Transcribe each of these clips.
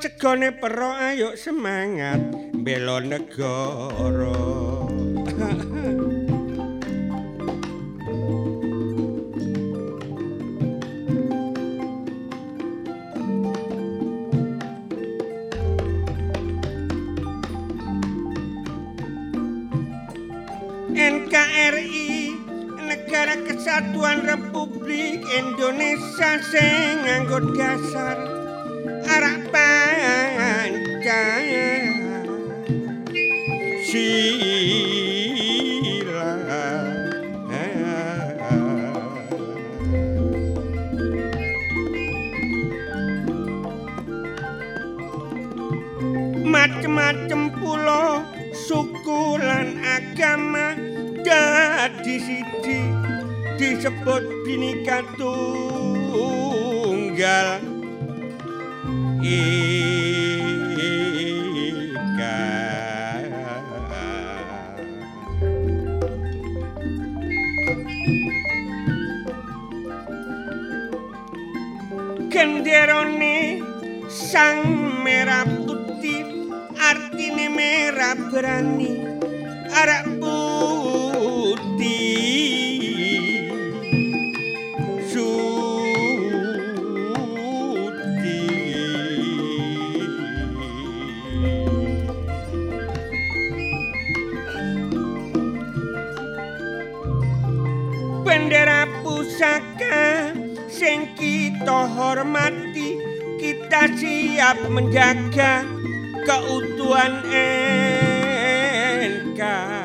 cegone pero ayo semangat bela negara. NKRI Negara Kesatuan Republik Indonesia sing nganggo dasar kita siap menjaga keutuhan NKRI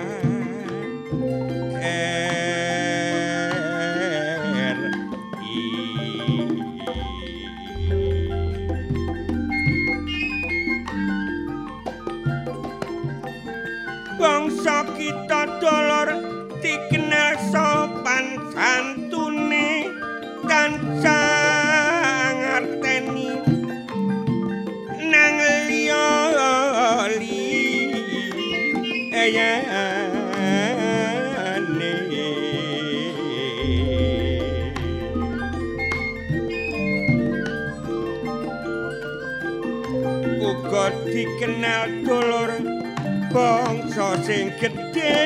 bangsa sing gedhe.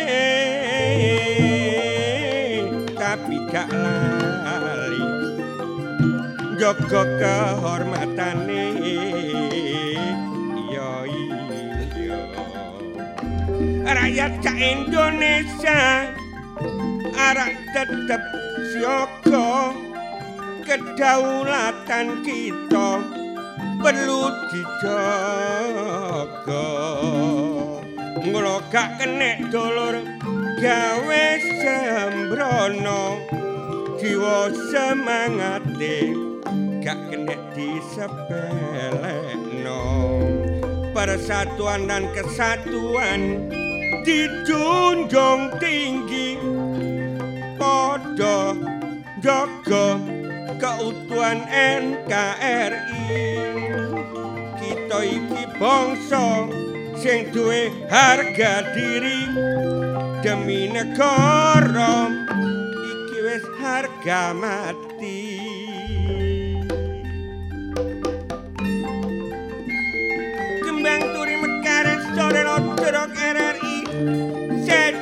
Tapi gak lali. Jaga kehormatane. Yo iya. Rakyat sak Indonesia. Arek tetep siaga. Kedaulatan kita perlu dijaga mula gak kenek dolor gawe sembrono. Jiwa semangate gak kenek disepelekno. Persatuan dan kesatuan dijunjung tinggi. Podo jaga keutuhan NKRI kita iki bangsa sing duwe harga diri. Demi negara iki wis harga mati. Kembang turi mekare sore lodrok RRI sejeca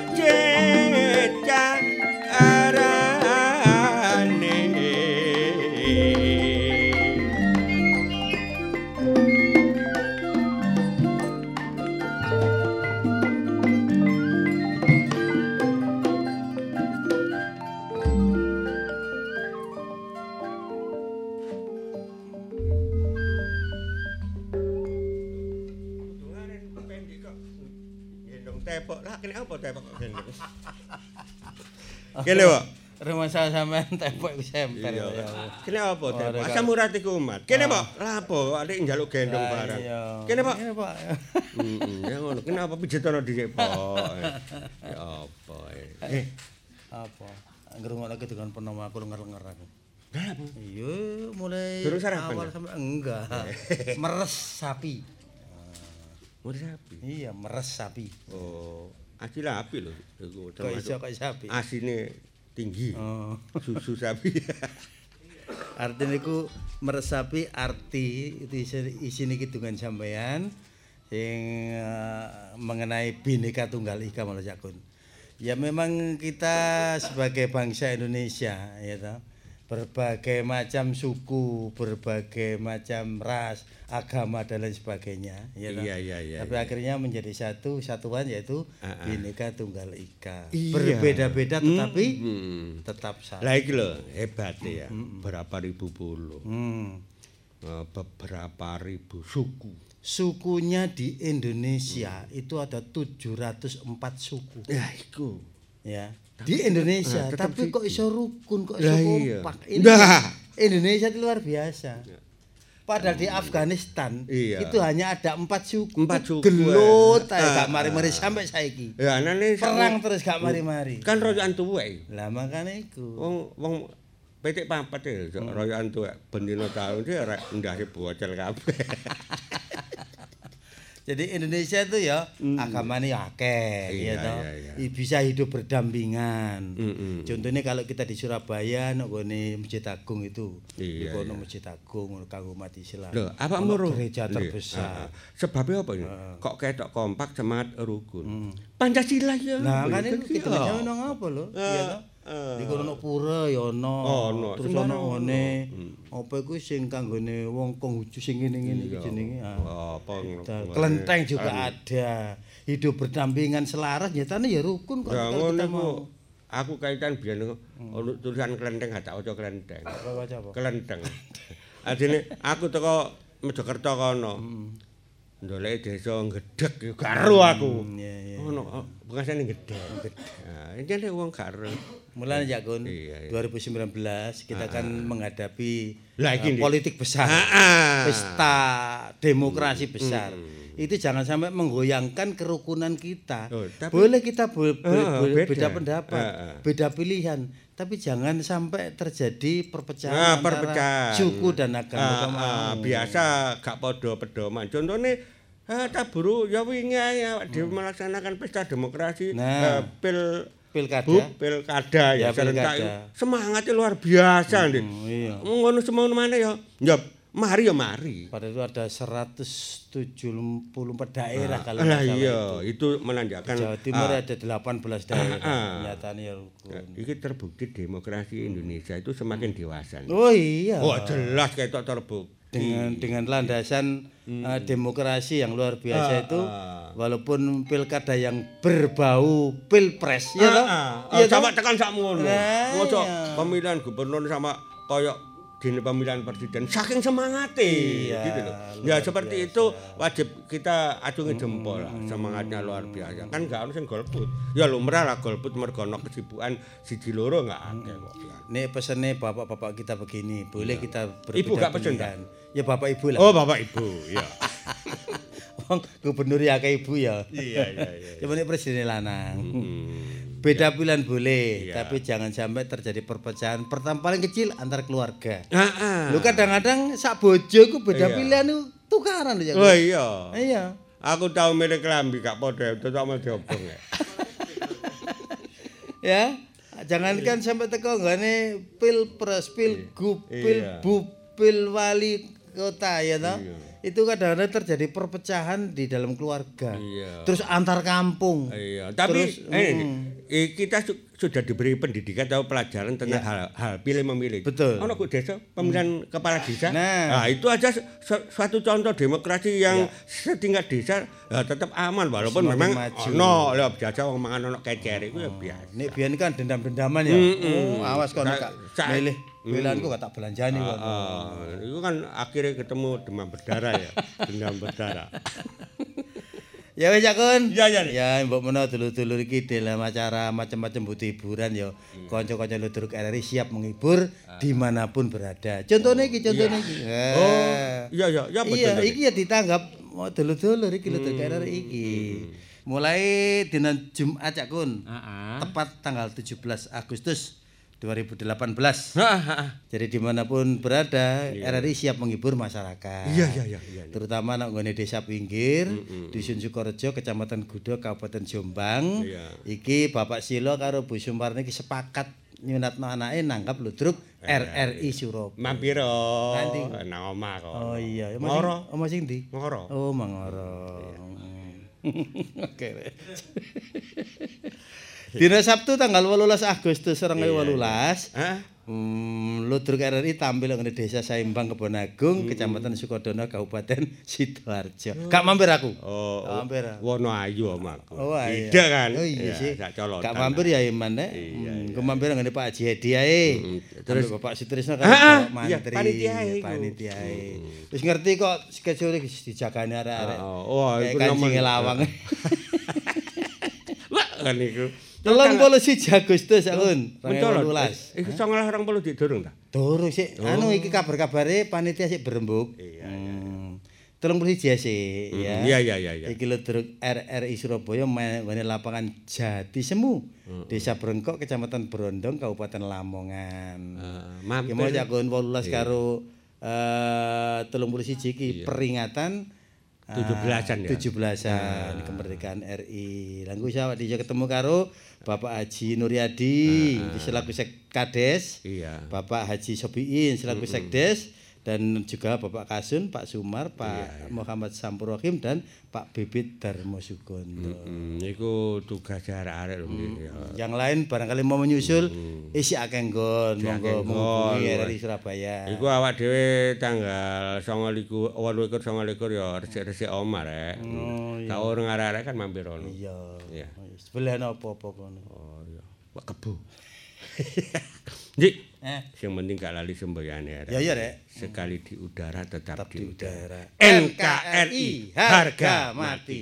tepok lah, kene apa tepok kok gendong? Kene, Pak. Rumah saya sampean tepok iku semper. Kene apa tepok? ada Asam kak. urat iku umat. Kene, Ah. Pak. Lah apa adik njaluk gendong Ah, barang. Kene, Pak. Kene, Pak. Heeh, ya ngono. Kenapa pijetono dhisik, Pak? Ya apa? Eh, Apa? Ngrungokno lagi dengan penom aku lenger-lenger aku. Iya, mulai awal sampai enggak. meres sapi. Mau sapi. Iya, meres sapi. Oh, asli api lho iku Kok iso kok sapi? Asine tinggi. Oh. Susu sapi. Artine iku meresapi arti itu isi- isine kidungan sampean sing eh, mengenai Bhinneka Tunggal Ika malah Cakun. Ya memang kita sebagai bangsa Indonesia ya toh, berbagai macam suku, berbagai macam ras, agama dan lain sebagainya ya. Iya, iya, iya, Tapi akhirnya menjadi satu satuan yaitu ah. Bhinneka Tunggal Ika. Iya. Berbeda-beda tetapi Hmm. tetap satu. Lah iki lho hebat ya. Berapa ribu pulau. Hmm. Eh, beberapa ribu suku. Sukunya di Indonesia itu ada 704 suku. Ya iku. Ya. Di Indonesia, Nah, tapi kok iso rukun, kok iso iya. kompak. Ini Nah. Indonesia itu luar biasa. Padahal di Afghanistan Iya. itu hanya ada empat suku. Empat suku, Gelut eh. ae Ah, gak mari-mari sampai saiki. Ya anane Perang terus gak mari-mari. kan royokan tuwek. Lah makane iku. Wong wong petik papat e Hmm. royokan tuwek bendina taun iki rek ndase bocel kabeh. Jadi Indonesia itu ya agamanya ya akeh. Iya, ya toh. iya, iya. Bisa hidup berdampingan. Mm-mm. Contohnya kalau kita di Surabaya nek gone Masjid Agung itu. Iya, Di kono iya. Masjid Agung kanggo umat Islam. Lho, apa Ono muru? gereja Iya, terbesar. ah, ah. Sebabnya apa ini? Kok ketok kompak semangat rukun. Pancasila ya. Nah, kan itu kita iya. ono apa lho? Iya toh. Ah. Di kono ono pura ya ono. Ono, Terus ono ngene. Apa iku sing kanggone wong Konghucu sing ngene-ngene iki jenenge. ah. Apa. Kelenteng juga ada. Hidup berdampingan selaras nyatane ya rukun kok Ya ngono kita iku. mau. Aku kaitan biyen ono tulisan kelenteng gak tak waca kelenteng. Apa waca apa? Kelenteng. Adine aku teko Mojokerto kono. Ndolek desa gedhek yo karo aku. Hmm, iya, iya. Ono bekasane gedhek. Nah, ini wong karo. Mulai ya Iya, iya. 2019 kita kan menghadapi Lah, eh, iki, Dik. politik besar, Ah, ah. pesta demokrasi besar. Itu jangan sampai menggoyangkan kerukunan kita. Oh, tapi- Boleh kita bo- bo- Ah, bo- beda. beda. pendapat, Ah, ah. beda pilihan, tapi jangan sampai terjadi perpecahan Nah, antara suku dan agama. Ah, ah, biasa gak padha pedoman. Contone ah, taburu ya wingi awak dhewe melaksanakan pesta demokrasi Hmm. Nah. eh, pil Pilkada. Bu, pilkada ya, Ya, serentak. Semangatnya luar biasa, Ndik. iya. Ngono semono mana ya? Ya mari ya mari. Pada itu ada 174 daerah kalau Lah iya, itu. itu menandakan Jawa Timur ah, ada 18 daerah. ah. Nyatanya ya rukun. iki terbukti demokrasi Indonesia itu semakin dewasa. Ndik. Oh iya. Wah, jelas ketok terbukti. Dengan dengan landasan eh, demokrasi yang luar biasa Ah, itu ah. walaupun pilkada yang berbau pilpres ya toh? Ah, ah. Iya Oh, sama tekan sak ngono. Nah, Mosok iya. pemilihan gubernur sama koyok dini pemilihan presiden saking semangate Iya, gitu loh. Ya seperti biasa. itu wajib kita acungi jempol lah. Semangatnya luar biasa. Kan gak ono sing golput. Ya lumrah lah golput mergo ono kesibukan siji loro gak akeh kok. Nih pesannya bapak-bapak kita begini, boleh kita berbeda. Ibu gak pesen. Ya bapak ibu lah. Oh, Bapak Ibu, ya. Wong gubernur ya kayak ibu ya. iya, iya, iya. Ini presiden lanang. Hmm. Beda pilihan boleh, Iya. tapi jangan sampai terjadi perpecahan. Pertama paling kecil antar keluarga. Ah, ah. Lu kadang-kadang sak bojo ku beda Iya. pilihan itu tukaran ya. Oh iya. Iya. Aku tau milih kelambi gak padha, tetep sama diobong ya. Ya. Jangankan sampai teko nggane pilpres, pilgub, Iya. pilbub, pilwali kota ya toh. Iya. Itu kadang-kadang terjadi perpecahan di dalam keluarga. Iya. Terus antar kampung. Iya, tapi Terus, eh, mm. kita su- sudah diberi pendidikan atau pelajaran tentang hal, hal pilih memilih. Iya. Betul. Ono kok desa pemilihan kepala desa. Nah. itu aja su- su- suatu contoh demokrasi yang setingkat desa ya, tetap aman walaupun Semakin memang maju. ono ya biasa wong mangan ono kecer itu ya biasa. Nek biyen kan dendam-dendaman ya. Oh, awas kon Sa- gak sa- milih pilihanku gak tak belanjani kok. Ah, itu kan akhirnya ketemu demam berdarah ya, demam berdarah. Ya wis ya Kun. Iya, iya. Ya mbok menawa dulur-dulur iki dalam acara macam-macam butuh hiburan ya. Kanca-kanca ludruk RRI siap menghibur dimanapun berada. Contohnya iki, contohnya iki. Oh, iya iya, ya betul. Iya, iki ya ditanggap mau dulur-dulur iki ludruk RRI iki. Mulai dina Jumat Cak Kun. Heeh. Tepat tanggal 17 Agustus 2018. Ah, ah, ah. Jadi dimanapun berada, RRI siap menghibur masyarakat. Iya iya iya iya. Terutama nak nggone desa pinggir, Dusun Sukorejo, Kecamatan Gudo, Kabupaten Jombang. Iki Bapak Silo karo Bu Sumarni iki sepakat nyunatno anake nangkap ludruk RRI Surabaya. Mampir Nanti. nang omah kok. Oh iya, omah Ngoro. sing- omah sing ndi? Ngoro. Oh, Mangoro. Oke. Dina Sabtu tanggal 18 Agustus 2018, Hah? hmm, Ludruk RRI tampil ngene Desa Saimbang Kebon Agung, Hmm. Kecamatan Sukodono, Kabupaten Sidoarjo. Gak mampir aku. Oh, mampir. aku. Wono ayu omahku. Oh, iya. Tidak kan? Oh iya sih. Colotan. Gak mampir ya Iman nek. Iya, Hmm, mampir ngene Pak Haji Hedi ae. Terus- Terus Bapak Sutrisno Ah, kan ah, Bapak iya, mantri. panitia ae. Wis ngerti kok schedule iki dijagani arek-arek. Oh, oh, Kayak iku kancing lawang. Wah, kan. Telung puluh siji Agustus akun. Betul. 2018. Iki 1920 didurung ta? Durung sik. Anu iki kabar-kabare panitia sik berembuk. Iya, Hmm. Telung puluh siji sih ya. Iya, iya, iya, iya. Iki Ludruk RRI Surabaya ngene lapangan Jati Semu, Desa Brengkok, Kecamatan Brondong, Kabupaten Lamongan. Eh, Iki mampir. mau jagoan 18 karo eh 31 iki peringatan eh, 17-an ya? 17-an kemerdekaan RI. Engko iso awak ketemu karo Bapak Haji Nuryadi di selaku Sekades, Iya. Bapak Haji Sobiin selaku Sekdes dan juga Bapak Kasun, Pak Sumar, Pak Muhammad Sampurrohim dan Pak Bibit Darmo Sugondo. Hmm, iku tugas arek-arek lho Nggih, ya. Yang lain barangkali mau menyusul isi akeh nggon, monggo menghubungi nggon. RRI Surabaya. Iku awak dhewe tanggal 29 28 29 ya resik-resik omah rek. Oh, iya. Tak urung arek-arek kan mampir ono. Iya. Iya. Sebelah apa-apa kono. Oh iya. Wak kebo. Ndik, Eh, sing penting gak lali semboyane arek. ya ya rek. Sekali di udara tetap, Tetap di udara. NKRI harga mati.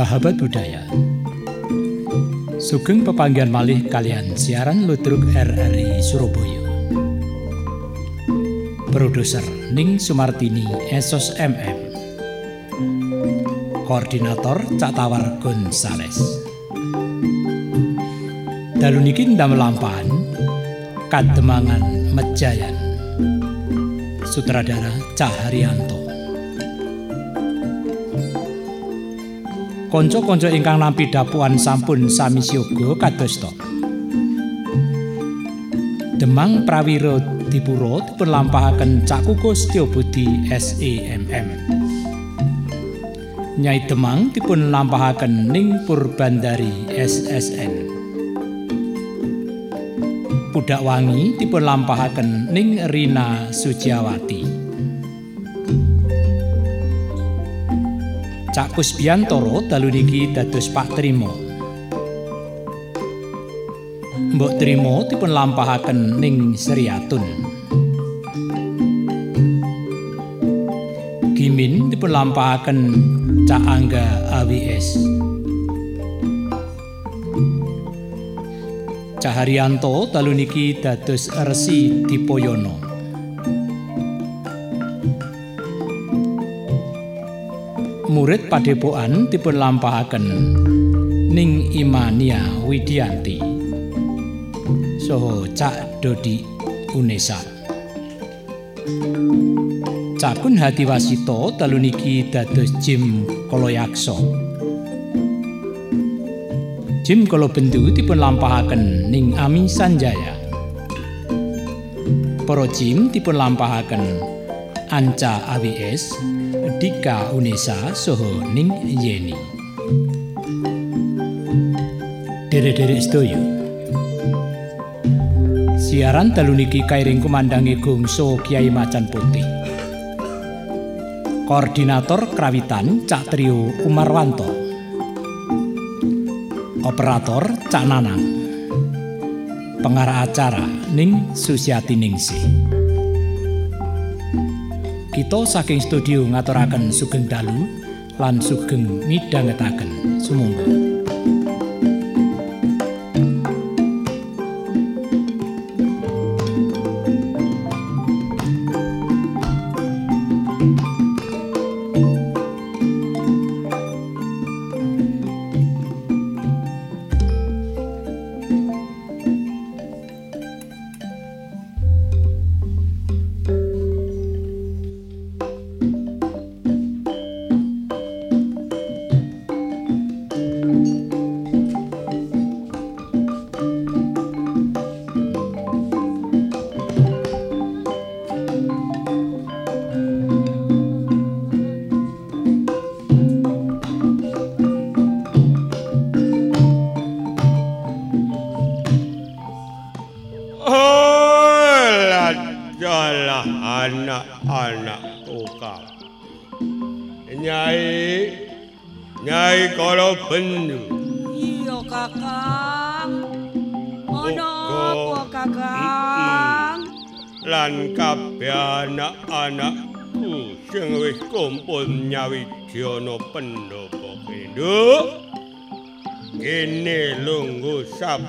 Sahabat budaya. Sugeng pepanggian malih kalian siaran Ludruk RRI Surabaya. Produser Ning Sumartini Esos MM. Koordinator Cak Tawar Gonzales. Dalu niki ndamel lampahan Kademangan Mejayan. Sutradara Caharyanto. Konco-konco ingkang nampi dapuan sampun sami siaga kadosta. Demang Prawiro Dipuro dipunlampahaken Cak Kukus Setyabudi SEMM. Nyai Demang dipun lampahaken Ning Purbandari SSN. Pudak Wangi dipun lampahaken Ning Rina Suciawati. Cak Kusbiantoro dalu niki dados Pak Trimo. Mbok Trimo dipun lampahaken ning Seriatun. Gimin dipun lampahaken Cak Angga AWS. Caharyanto dalu niki dados Resi Dipoyono. Murid padepokan dipun ning Imania Widianti. Soho Cak Dodi Unesa. Cakun Hati Wasito dalu niki dados Jim Koloyakso Jim Kolo Bendu dipun ning Ami Sanjaya. Para Jim dipun lampahaken Anca AWS Dika Unesa Soho Ning Yeni. Dere-dere sedoyo Siaran dalu niki kairing kumandangi gongso Kiai Macan Putih. Koordinator Krawitan Cak Trio Umarwanto Operator Cak Nanang. Pengarah acara Ning Susiati Ningsih Kita saking studio ngaturaken sugeng dalu lan sugeng midhangetaken sumangga.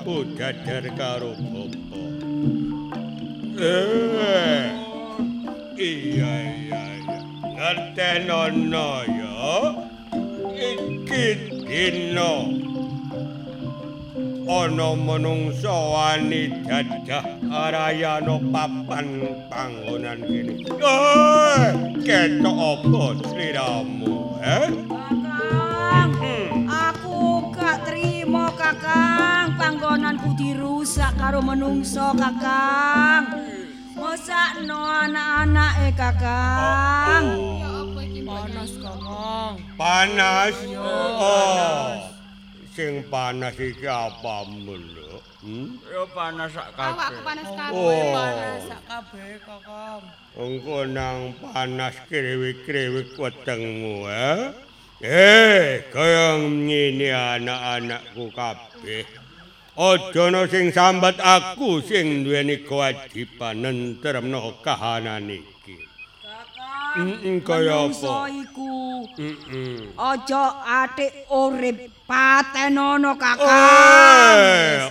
Sapu dadar karo bopo Eh Iya iya iya. Ngertenono ya. Iki dino. Ono menungso wani dadah arayano papan panggonan kene Eh Ketok apa sliramu Kakang, menungso kakang. Mosak no anak-anak eh kakang. Panas kakang. Panas? Oh, sing panas iki apa mulu? Hmm? Ya panas sak kabeh. Awakku panas kabeh. Oh. Panas sak kabeh kakang. Engko nang panas kriwik-kriwik wetengmu, eh? Eh, kaya ngene anak-anakku kabeh. Aja ana sing sambat aku sing duweni kewajiban nentremno kahanan iki. Kakang, Heeh, kaya apa? iku Heeh. aja atik urip patenono Eh, Kakang.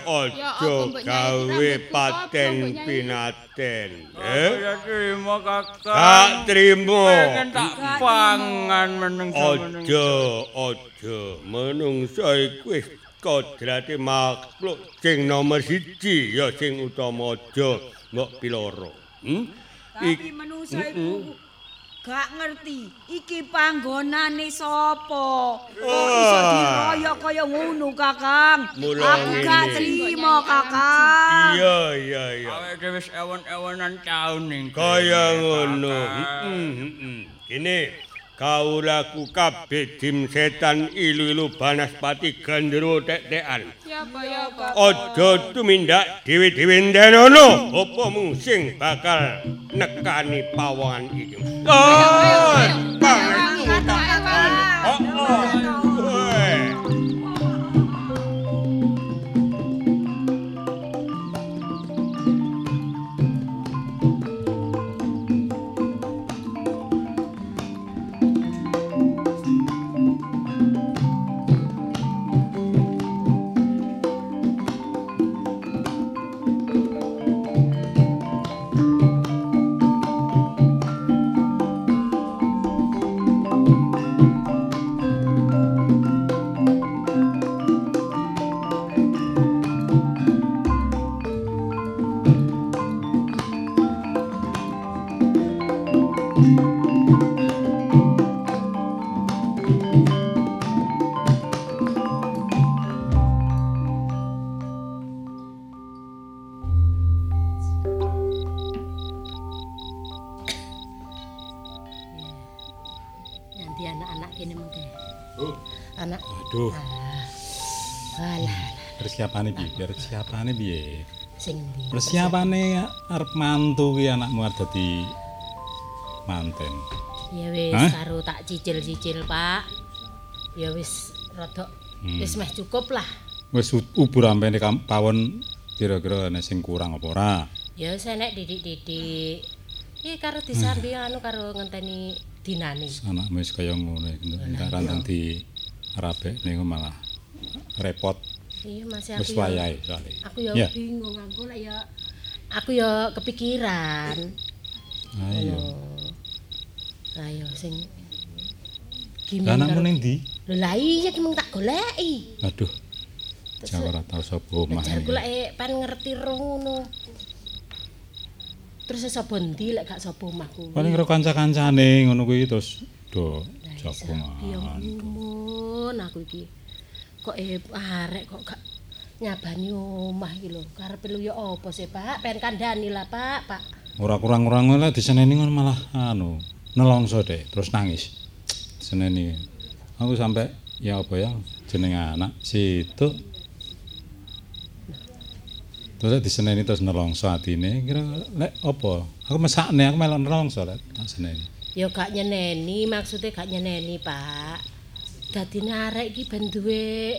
ojo gawe paten pinaten. Eh, Ya terima kakak. gak trimo. Tak pangan menungso Ojo, ojo. Menungso iku wis kodrate makhluk sing nomor siji ya sing utama aja mbok piloro. Hmm? Tapi menungso iku gak ngerti iki panggonane sapa. Kok iso diroyok kaya ngono Kakang? Aku gak trimo Kakang. Iya, iya, iya. Awake wis ewen-ewenan taun ning. Kaya ngono. Heeh, heeh. Kene kaulaku kabeh dim setan ilu-ilu banaspati gandero tek-tekan. Aja tumindak dhewe-dhewe ndenono apa mung sing bakal nekani pawongan iki. Oh, Kakang, Kakang. Persiapane piye? Persiapane piye? sing ndi? Persiapane arep mantu ki anakmu arep dadi manten. Ya wis Hah? karo tak cicil-cicil, Pak. Ya wis rada wis meh cukup lah. Wis ubur ampene pawon kira-kira ana sing kurang apa ora? Ya wis enek didik-didik. Iki karo disambi anu karo ngenteni dinane. Anakmu wis kaya ngono iki. Entar rantang di arabek niku malah repot. Iya Wis aku ya. wayahe soalé. Aku ya Ya. bingung aku lah ya. Aku ya kepikiran. Ayo. Ayo sing Lah anakmu karo- ning ndi? Lho lah iya ki mung tak goleki. Aduh. Jawa ora tau sapa omah. Ngejar iki. kula eh pan ngerti ro ngono. Terus sapa ndi lek gak sapa omahku. Paling karo kanca-kancane ngono kuwi terus do Ya jagongan. ampun aku iki. Kok eh arek kok gak nyabani omah iki lho. Karepe lu ya apa sih, Pak? Pen kandhani lah, Pak, Pak. Ora kurang-kurang lah diseneni ngono malah anu nelongso deh terus nangis. Seneni. Aku sampai ya apa ya jeneng anak situ. Terus diseneni terus nelongso atine kira lek apa? Aku mesakne aku melok nelongso lek tak seneni. Ya gak nyeneni, maksudnya gak nyeneni, Pak. Dadine arek iki ben duwe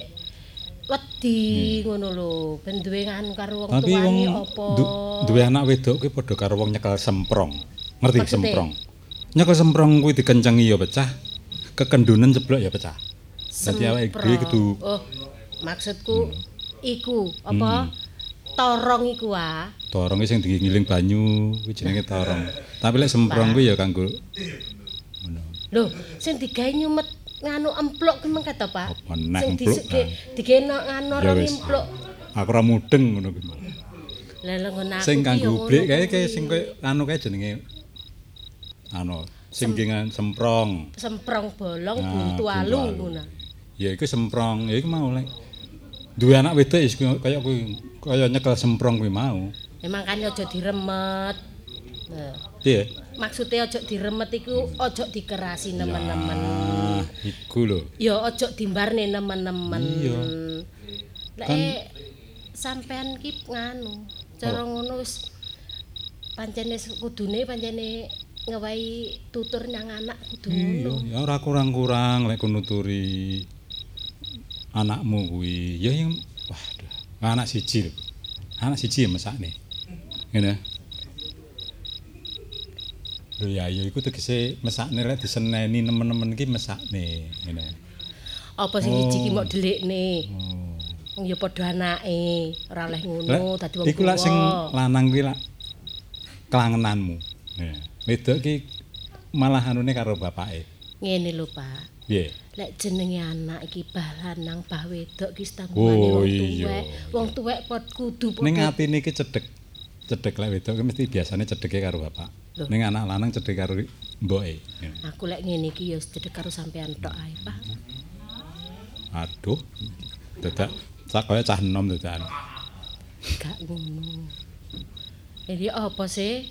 wedi ngono lho, ben duwe nganu karo wong Hmm. Tuane apa. du- duwe anak wedok kuwi padha karo wong nyekel semprong. Ngerti Maksudnya? semprong? Nyekel semprong kuwi dikencengi ya pecah. Kekendunan jeblok ya pecah. Dadi awake dhewe kudu Oh, maksudku iku apa? Torong iku ah. Torong sing ngiling banyu kuwi jenenge torong. Tapi lek semprong kuwi ya kanggo ngono. Lho, sing digawe nyumet nganu emplok ki mengke to, Pak? Apa neh Sing emplok, digeno nganu wis. emplok. Aku ora mudeng ngono kuwi. Lah lha ngono aku Sing ki kanggo ngono blik kae kae sing koyo anu kae jenenge anu sing gengan semprong. semprong bolong buntu alu ngono. Ya iku semprong, ya iku mau lek duwe anak wedok ya kaya kuwi kaya nyekel semprong kuwi mau. Memang kan aja diremet. Nah, Piye? Maksudnya aja diremet iku aja dikerasi nemen-nemen. Ah, iku lho. Ya aja dimbarne nemen-nemen. Iya. Lek Kan- sampean ki nganu, cara ngono wis pancene kudune pancene ngewahi tutur nang anak kudu Iya, ngono. ora kurang-kurang lek ku nuturi anakmu kuwi. Ya yang waduh, anak siji lho. Anak siji mesakne. Ngene. Lho ya ya iku tegese mesakne lek diseneni nemen-nemen iki mesakne ngene. Apa sing siji ki Oh. mok delikne. Wong ya padha anake, ora oleh ngono dadi wong iku lak sing lanang kuwi lak kelangenanmu. Ya. Wedok ki malah anune karo bapake. Ngene lho, Pak. Piye? Lek jenenge anak iki bah lanang bah wedok ki tanggungane Oh, wong tuwek. Wong tuwek pot kudu padha. Ning atine iki cedhek. Cedhek lek wedok ki mesti biasane cedheke karo bapak. Ning anak lanang cedhek karo mboke. Aku lek ngene iki ya cedhek karo sampean tok ae, Pak. Aduh. Dadak sak kaya cah enom dadakan. Gak ngono. Ini apa sih?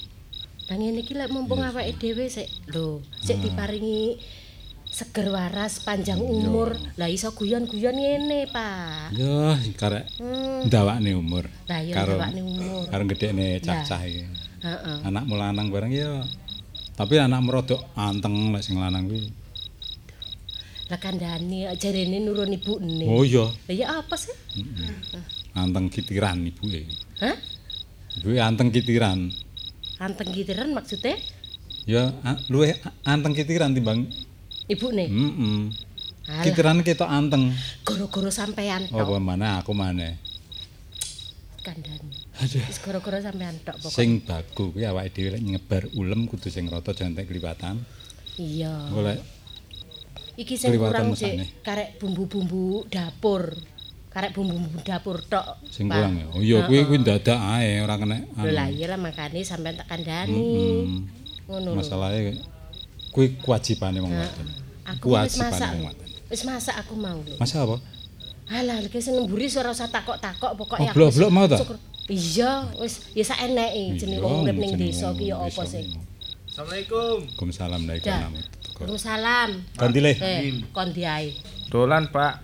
Lah ngene iki lek mumpung awake dhewe sik lho, sik diparingi seger waras panjang umur. Lah iso guyon-guyon ngene, Pak. Yo karek Hmm. ndawakne umur. Lah ya Karo- ndawakne umur. Karo gedekne cah-cah iki. Heeh. Anakmu lanang bareng ya. Tapi anakmu rada anteng lek sing lanang kuwi. Lah kandhane jarene nurun ibune. Oh iya, Lah ya apa sih? anteng kitiran ibuke. Hah? Ibuke anteng kitiran. Anteng gitiran maksudnya Ya luwih a- anteng kitiran timbang ibune. heeh. Alah, Kitiran ketok anteng. Gara-gara sampean Apa tok mana aku maneh. kandhane. Aduh. Wis gara-gara sampean tok pokok. Sing baku kuwi awake dhewe lek nyebar ulem kudu sing rata jangan tek kliwatan. Iya. Golek Iki sing kurang sik karek bumbu-bumbu dapur. Karek bumbu-bumbu dapur tok. sing Pak. kurang ya. Oh iya kuwi kuwi dadak ae ora kena. Lho lah iya lah makane sampean tak kandhani. Ngono lho. Masalahe kuwi kewajibane wong wadon. Aku wis masak. Wis masak aku mau lho. Masa apa? Alah, lek sing nemburi ora usah takok-takok pokoke Oh, blok-blok mau ta? Iya, wis ya sak eneke jenenge Iya, wong urip ning jeneng desa ki ya apa sih. Assalamualaikum. Waalaikumsalam naik nama. Waalaikumsalam. Ganti le. Eh, kon diae. Dolan, Pak.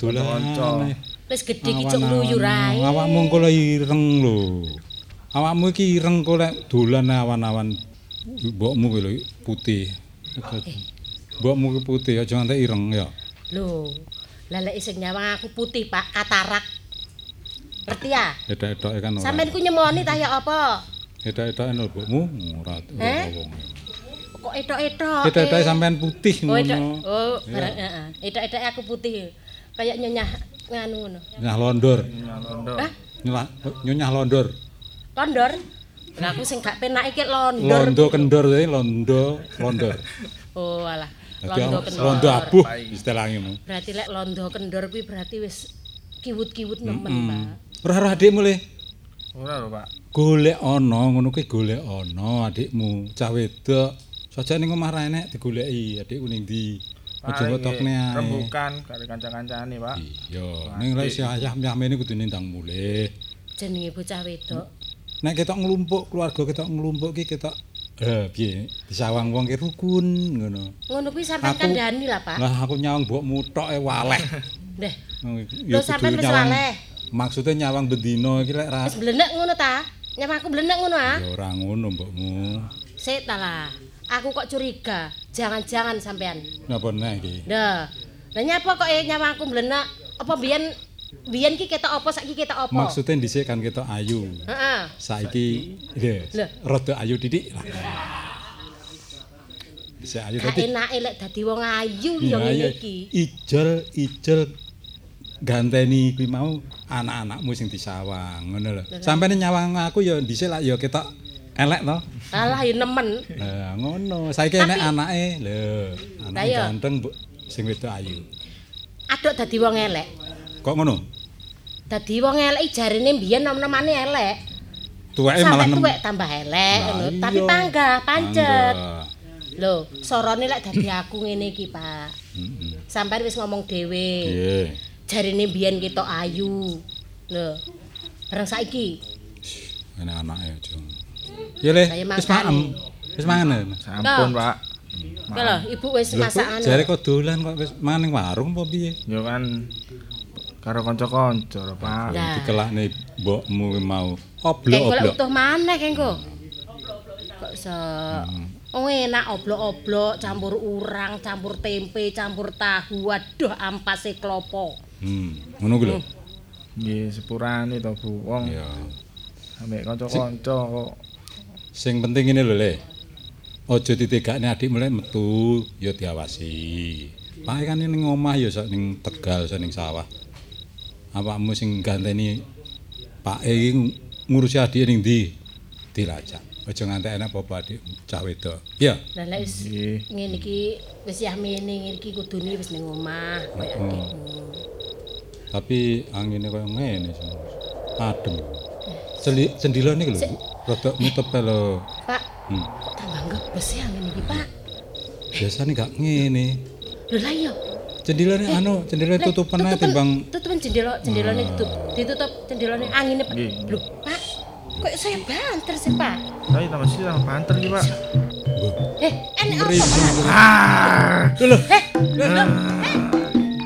Dolan. Wis gedhe ki cuk ngluyur ae. Awakmu lho ireng lho. Awakmu iki ireng kok lek dolan awan-awan. Mbokmu kuwi lho putih. Mbokmu ki putih aja nganti ireng ya. Lho, lah lek sing nyawang aku putih, Pak, katarak. Ngerti ya? Edak-edoke kan ora. Sampeyan ku nyemoni ta ya apa? Edak-edoke lho mbokmu ora wong. Kok etok-etok. Edak-edoke sampean putih Oh, ngono. Oh, heeh. Etok-etok aku putih. Kayak nyenyah nganu ngono. Nyah londor. Londo. Hah? Nyela- Nyonyah londor. Londor. Lah aku sing gak penak iki londor. Londo kendor iki londo londor. Oh, alah. Londo kendor. londo abuh istilahnya. Berarti lek londo kendor kuwi berarti wis kiwut-kiwut nemen, Pak. Ora ora adikmu le. Ora lho, Pak. Golek ana ngono kuwi golek ana adikmu cah wedok. Saja ning omah ra enek digoleki adikku ning ndi. Aja wetokne ae. Rembukan karo kanca-kancane, Pak. Iya, ning lek si ayah miyah-mene kudu nindang mulih. Jenenge bocah wedok. Nek ketok nglumpuk, keluarga ketok nglumpuk ki ketok eh piye disawang wong ki rukun ngono. Ngono kuwi sampean kandhani lah, Pak. Lah aku nyawang mbokmu tok e waleh. Ndeh, lho sampean wis waleh. Maksudnya nyawang bendino iki lek ra Wis blenek ngono ta? Nyapa aku blenek ngono ah? ya ora ngono mbokmu. Sik ta lah. Aku kok curiga. Jangan-jangan sampean. Napa nek iki? Dah. Lah nyapa kok eh nyawa aku blenek? Apa biyen biyen ki ketok apa saiki ketok apa? Maksudnya dhisik kan ketok ayu. Heeh. Saiki nggih, Lah. rada ayu didik lah. Dhisik ayu dadi enake lek dadi wong ayu ya ngene iki. Ijel ijel ganteni kuwi mau anak-anakmu sing disawang ngono lho. Sampene nyawang aku ya dhisik lah ya ketok elek to. Alah ya nemen. Lah ngono, saiki enek anake lho, iya. ganteng mbok sing wedok ayu. Aduk dadi wong elek. Kok ngono? Dadi wong elek jarine biyen nom-nomane elek. Tuweke malah nem- tuwek tambah elek iya. Tapi panggah, pancet. Lho, sorone lek dadi aku ngene iki, Pak. Heeh. Sampai wis ngomong dhewe. Nggih. Jarine biyen ketok ayu. Lho. Bareng saiki Enak anake aja. Ya le, wis makan. maem. Wis mangan. ya? Sampun, Pak. Oke lho, ibu wis masak kok anu. jare kok dolan kok wis mangan ning warung apa piye? Yo kan karo kanca-kanca, Pak. Lah. Dikelakne mbokmu mau Kengko lek oblok-oblok. utuh maneh kengko. Kok se Oh enak oblok-oblok campur urang, campur tempe, campur tahu. Waduh ampase klopo. Hmm, ngono kuwi lho. Nggih, sepurane to, Bu. Wong Ya. ambek kanca-kanca kok Sing penting ini lho le. aja ditegakne adik mulai metu ya diawasi. Pak kan ning omah ya sak ning Tegal sak ning sawah. Awakmu sing ganteni Pak iki ngurusi adik ning ndi? Dilacak. Aja nganti enak apa adik cah wedok. Ya. Lah lek wis ngene iki wis yamene ngene iki kudune wis ning omah koyo adikmu. Tapi angine koyo ngene. Adem. Celi cendilane iki lho. Rada nutup lho. Pak, Hmm. kok tambah ngebes ya ngene iki, Pak? Biasane gak ngene. Lho lah iya. Cendilane anu, cendilane Lek, tutupan ae timbang tutupen jendela jendelane ditutup ditutup jendelane angine Pak. Lho, Pak. Kok saya banter sih, Pak? Tapi tambah sih banter iki, Pak. Eh, enek apa? ngeri. Pak? Ah, Lho, Eh, lho, eh.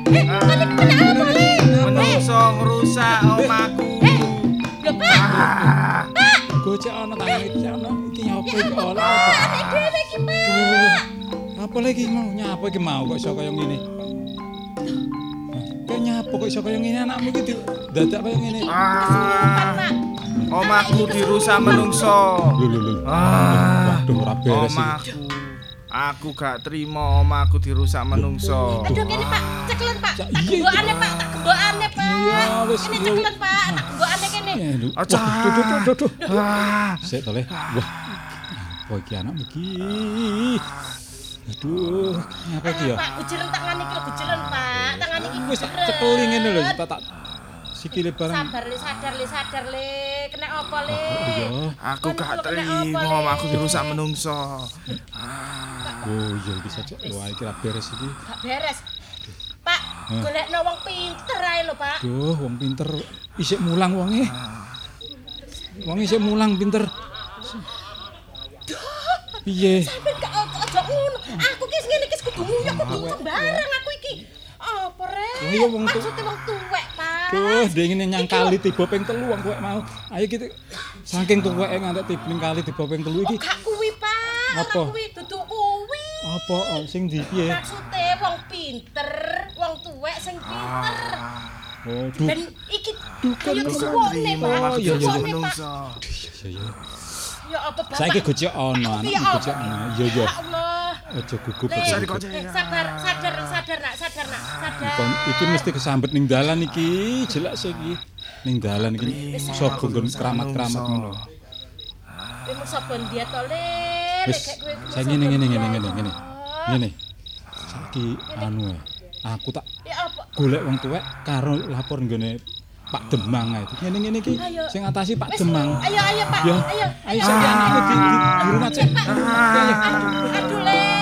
Eh, tadi kena apa, Le? menungso ngrusak omahku. Lho, Pak. gocek ana tangan iki ana iki nyapa iki ora Pak, apa. anek dhewe iki, Pak. Apa lagi mau nyapa iki mau kok iso kaya ngene. Kok nyapa kok iso kaya ngene anakmu iki dadak kaya ngene. Ah, omahku dirusak menungso. Lho lho lho. Ah, Waduh ora beres iki. omahku. Aku gak terima omahku dirusak menungso. Aduh, kene Pak, ceklen Pak. Tak iya, gembokane Pak, tak gembokane Pak. Iya, wis, Kene iya. ceklen Pak, tak gembokane kene. Eh, lho. Aja. Wah, duh, duh, duh, duh, duh. Ah, Sik to le. Wah. Apa iki anakmu iki? Aduh, nyapa iki ya? Pak, gujiren tangan iki lho, gujiren Pak. Tangan iki Wis tak cekeli ngene lho, tak tak sikile barang. Sabar le, sadar le, sadar le. Kena apa le? Aku gak terima omahku dirusak menungso. Oh iya iki saja. Wah, iki ra beres iki. Gak beres. Pak, golekno wong pinter ae lho, Pak. Duh, wong pinter isik mulang wonge. Wong isik mulang pinter. Piye? Sampe gak aja ngono. Aku ki ngene iki kudu nguyok kudu sembarang aku iki. Apa rek? Iya wong tu- Maksudnya wong tuwek, Pak. Duh, dingin nyangkali tiba ping telu wong kowe mau. Ayo kita saking tuweke ngantek tiba ning kali tiba ping telu iki. Kok gak kuwi, Pak? Apa? Kuwi, duduk kuwi. Apa oh, sing ndi piye? Maksudnya wong pinter, wong tuwek sing pinter. Oh, duh. Dan iki suwone, terima Pak. Suwone, menungso. Iya iya. Ya apa Bapak? Saiki gojek ana, Iya, anakmu gojek ana. Ya Allah. Aja gugup aja. Eh, sabar, sadar, sadar nak, sadar nak, sadar. Kon iki mesti kesambet ning dalan iki, jelas iki. Ning dalan iki sapa nggon keramat-keramat ngono. Kowe mau sapa dia to, Le? Wis, Lek kowe mau saya sapa ngene ngene ngene ngene ngene. Ngene. Saiki anu ae. Aku tak Ya golek wong tuwek karo lapor nggone Pak Demang ae. Ngene ngene iki Ayo. sing atasi Pak Demang. Ayo, ayo, Pak. Ayo. Ayo di di rumah cek. Pak. Ayo. Aduh, aduh, Le. Aduh,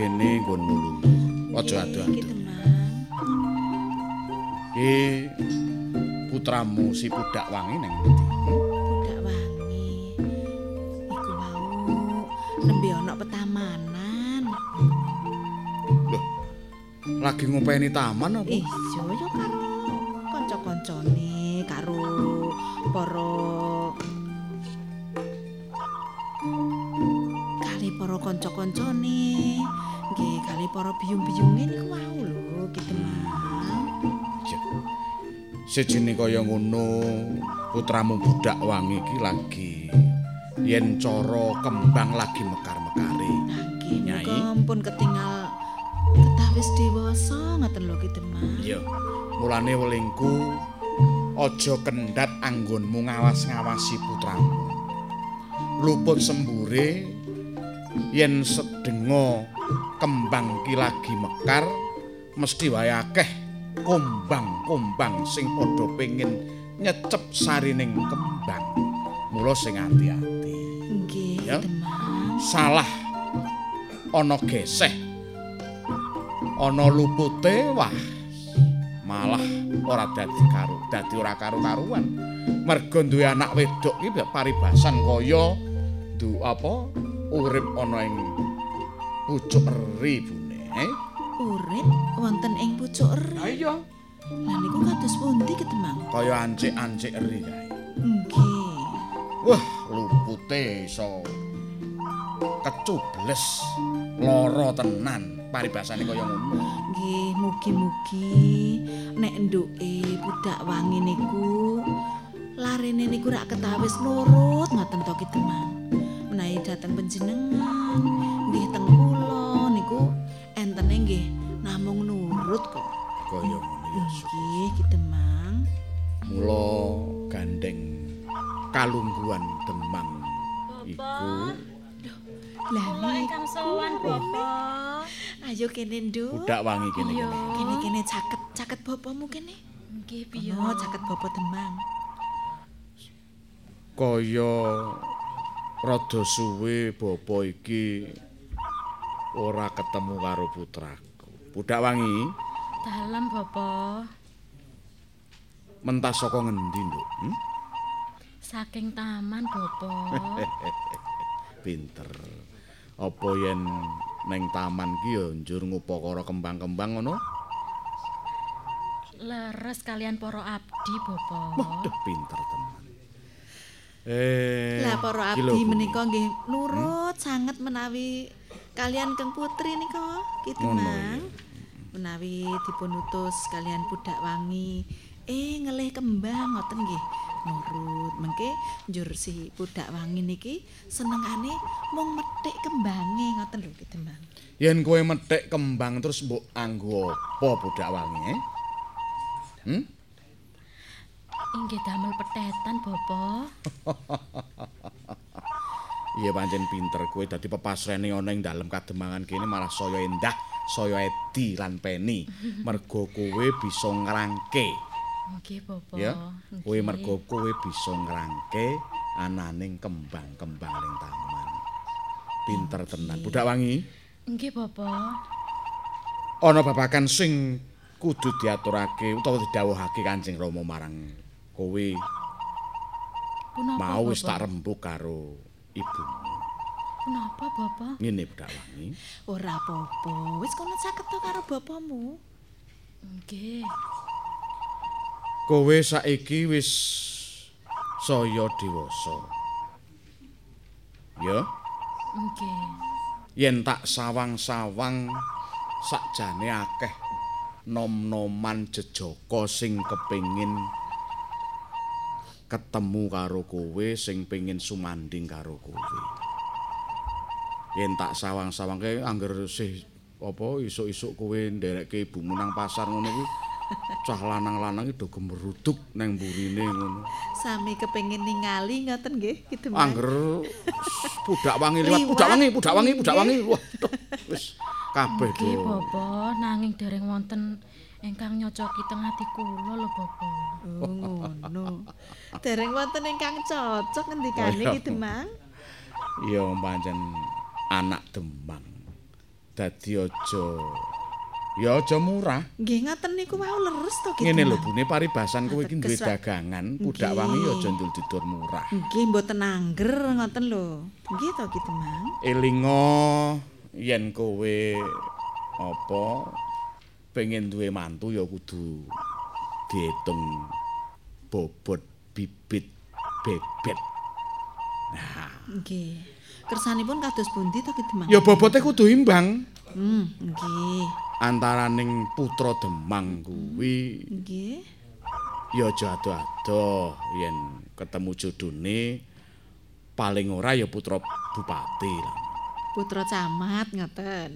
kene nggonmu lunga. Aja adu-adu. Ki putramu si Pudak Wangi nang ndi? Budak wangi. Iku mau nembe ana petamanan. Loh. Lagi ngopeni taman apa? Iya ya biyung-biyunge niku mau lho Ki Demang. Ya. Sejene kaya ngono, putramu Budak Wangi iki lagi yen cara kembang lagi mekar-mekare. Nyai. ampun ketinggal ketawis dewasa ngoten lho Ki Demang. Iya. Mulane welingku aja kendhat anggonmu ngawas-ngawasi putramu. Luput sembure yen sedenga kembang ki lagi mekar mesti wae akeh kombang-kombang sing padha pengin nyecep sarining kembang. Mula sing ati-ati. Nggih Ya. Salah ana geseh. Ana lupute wah malah ora dadi karo dadi ora karo-karuan mergo duwe anak wedok iki paribasan kaya du apa urip ana ing pucuk eri bune eh? Urip wonten ing pucuk eri. Ha iya Lah niku kados pundi Ki Demang? kaya ancik-ancik eri kae Nggih. wah lupute iso kecubles lara tenan paribasane kaya ngono Nggih, mugi-mugi nek nduke budak wangi niku larene niku rak ketawis nurut ngoten to Ki Demang. Menawi dateng panjenengan, nggih teng kula niku entene nggih namung nurut kok. kaya ngono ya. Nggih, Ki Demang. mula gandeng kalungguhan demang iku Lah niku Kang sowan Bapak. ayo kene nduk. budak wangi kene Iya. kene Kene-kene caket caket bapamu kene. Nggih piye? Yo caket bapak Demang. kaya rada suwe bapa iki ora ketemu karo putraku budak wangi Dalam Bapak. mentas saka ngendi nduk hmm? Saking taman Bapak. pinter apa yen neng taman ki ya njur ngupakara kembang-kembang ngono Leres kalian para abdi Bapak. waduh pinter tenan eh Lah para abdi menika nggih nurut sanget menawi kalian Kang Putri nika Ki Ngono, Demang. Menawi dipun utus kalian budak wangi eh ngelih kembang ngoten nggih. Nurut mengke njur si budak wangi niki senengane mung methik kembange ngoten lho Ki Demang. yen kowe methik kembang terus mbok anggo apa budak wangi eh? Hmm? Inggih damel petetan Bapak. Iya pancen pinter kowe dadi pepasrene ana ing dalem kademangan kene malah saya endah, saya edi lan peni. Mergo kowe bisa ngrangke, Nggih Bapak. ya. Kowe mergo kowe bisa ngrangke ananing kembang-kembang ning taman. Pinter tenan. Budak wangi, Nggih Bapak. ana babakan sing kudu diaturake utawa didhawuhake Kanjeng Rama marang kowe. Mau wis tak rembug karo ibumu. Punapa Bapak? Ngene budak wangi. Ora apa-apa, wis kono caket to karo bapamu. Nggih. Kowe saiki wis saya dewasa. Ya, Nggih. yen tak sawang-sawang sakjane akeh nom-noman jejaka sing kepengin ketemu karo kowe sing pengin sumanding karo kowe. Yen tak sawang-sawangke angger sih apa isuk-isuk kowe nderekke ibumu nang pasar ngono kuwi cah lanang-lanang iki do gemeruduk nang mburine ngono. Sami kepengin ningali ngoten nggih Ki Demang. Angger budak wangi liwat, budak wangi, budak wangi, budak wangi. Waduh, wis kabeh Nggih do. Bapak, nanging dereng wonten ingkang nyocoki teng ati kula lho Bapak. Oh ngono. Dereng wonten ingkang cocok ngendikane Oh, iya. Ki Demang. Iya pancen anak Demang. dadi aja ya aja murah. Nggih ngoten niku wau leres to Ki. Ngene lho. Bune paribasan kowe iki duwe dagangan, budak wangi ya aja ndul didur murah. Nggih mboten angger ngoten lho. Nggih to Ki Demang. Elinga yen kowe apa pengen duwe mantu ya kudu diitung bobot bibit bebet. Nggih. Kersanipun kados pundi to Ki Demang? Ya bobote kudu imbang Hmm, nggih. antaraning putra Demang kuwi Nggih. ya aja ado-ado yen ketemu jodone paling ora ya putra bupati lah. Putra camat ngoten.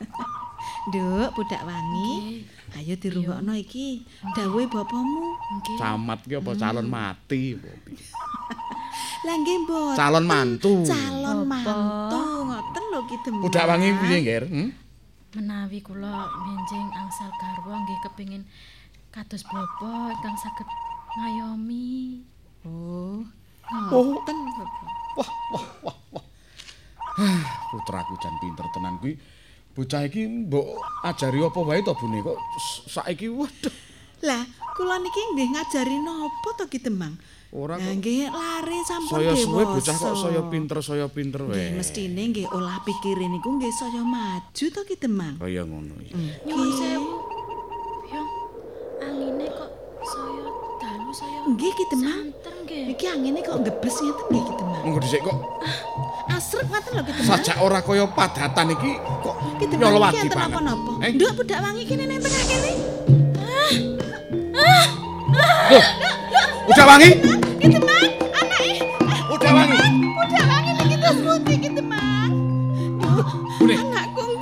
Nduk, budak wangi. Ayo dirungokno iki dawuhe bapamu. Nggih. Camat ki apa calon mati apa? Lah nggih mboten. Calon mantu. Calon Apa? mantu ngoten lho Ki Demang. Budak wangi piye, Nger? Hmm? Menawi kula benjing angsal garwa nggih kepengin kados bapa ingkang saged ngayomi. Oh. Oh. Ngoten Bapak. Wah, wah, wah, wah. Putraku jan pinter tenan kuwi. Bocah iki mbok ajari apa wae to Bune kok saiki waduh. Lah, kula niki nggih ngajari napa to Ki Demang? Ora kok nggih lare sampun saya suwe bocah kok saya pinter saya pinter Nggih wae. mestine nggih olah pikire niku nggih saya maju to Ki Demang. Kaya ngono ya. Nyuwun sewu. Yang angine kok saya. Nggih Ki Demang. Nggih. Iki angine kok ngebes ngeten nggih Ki Demang. Monggo dhisik kok Asrep ngoten lho Ki Demang. sajak ora kaya padatan iki kok Ki nyolowati enten banget. napa-napa. Eh? Nduk budak wangi kene nang tengah kene. Udah wangi? Ki Demang, anake. Udah wangi. Budak wangi niki terus pundi Ki Demang? Anakku nggih.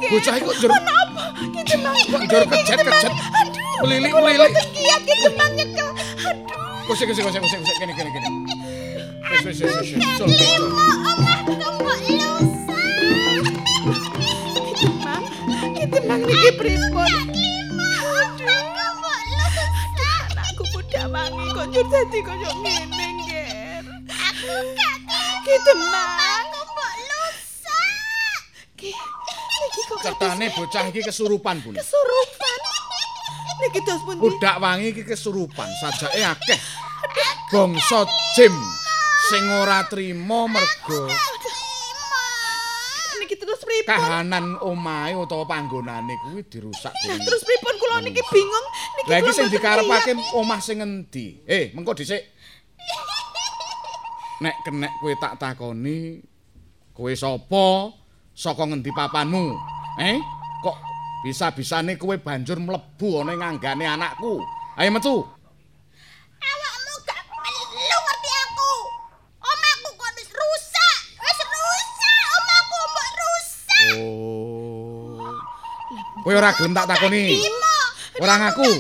Bocah iki kok njur Napa? Ki Demang kok kejet-kejet. Demang? Aduh. Mboten kiat Ki Demang nyekel. Aduh. Kusik kusik kusik kusik kusik kene kene kene. Wis wis wis wis. Sul. Ki Demang, Ki Demang niki pripun? Anakku budak wangi kok dadi kaya ngene, Nger. Aku gak Ki Demang. Aku mbok lusak. Ki, niki kok Ketane bocah iki kesurupan, Bun. kesurupan. Niki dos pundi? Budak wangi iki kesurupan, sajake akeh. Bangsa jim sing ora trima mergo Niki terus pripun? kahanan omahe utawa panggonane kuwi dirusak dening. terus pripun kula niki bingung. Niki Lah iki kula sing dikarepake omah sing endi? Eh, mengko dhisik. Nek kenek kowe tak takoni, kowe sapa? Saka ngendi papanmu? Eh? Kok bisa-bisane kowe banjur mlebu ana ing anggane anakku? Ayo metu. Awakmu gak perlu ngerti aku. Omahku kok wis rusak. Wis rusak, omahku mbok rusak. Oh. Kowe ora gelem tak takoni. Ora ngaku.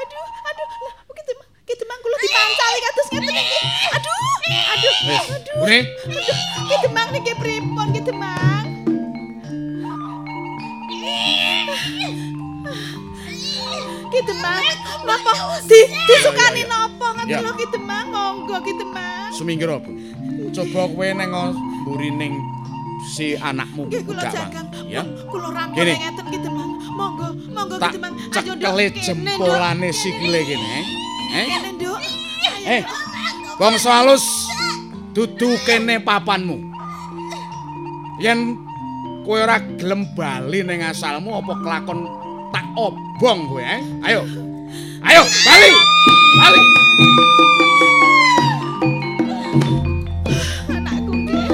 Aduh, aduh, lah ki Demang, ki Demang kula dipancali kados ngeten iki. Aduh, Wis, aduh. Ki Demang niki pripun ki Demang? Ki Demang, napa di disukani napa ngoten lho ki Demang? Monggo ki Demang. Suminggir apa? Coba kowe neng mburining si anakmu Nggih kula jagang. ya. Kula rampung ngeten ki Demang. Monggo, monggo ki Tak Demang. Ayo Nduk, kene, Nduk. jempolane sikile kene, eh? Eh? Kene, Nduk. Eh, bangsa halus dudu kene papanmu. Yen kowe ora gelem bali ning asalmu apa kelakon tak obong kowe, eh? Ayo. Ayo, bali. Bali. anakku nggih.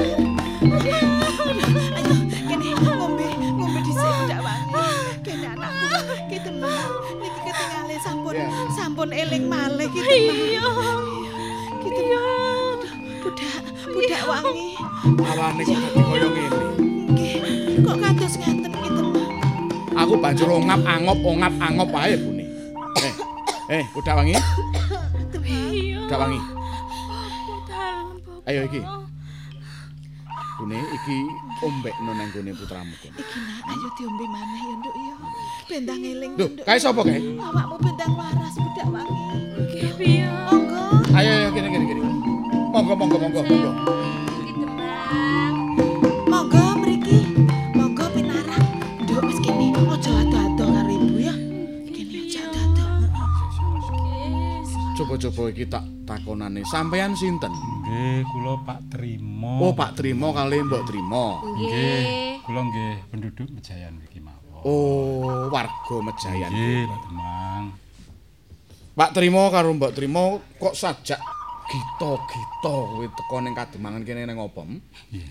Ayo, kene ngombe, Budak, wangi. Awane kok dadi kaya ngene. Nggih, kok kados ngeten ki Demang. Aku banjur ongap angop ongap angop ae bune. Eh, eh, budak wangi. Budak wangi. Ayo iki. Bune iki ombekno nang gone putramu kene. Iki nak, ayo diombe maneh ya, Nduk ya. Bendang eling, Lho, Nduk. kae sapa kae? Awakmu bendang waras budak wangi. Nggih piye? Monggo. Ayo ayo kene. monggo monggo monggo. Monggo monggo mriki. Monggo pinarak nduk wis kene. Aja ado-ado karo ibu ya. Kene aja ado-ado. Coba-coba iki tak takonane. Sampean sinten? Nggih kula Pak Trimo. Oh Pak Trimo kali Mbok Trimo. Nggih kula nggih penduduk Mejayan mawon. oh warga Mejayan. Nggih Pak Trimo karo Mbok Trimo kok sajak gita-gita kowe teko ning Kademangan kene ning opo? Nggih.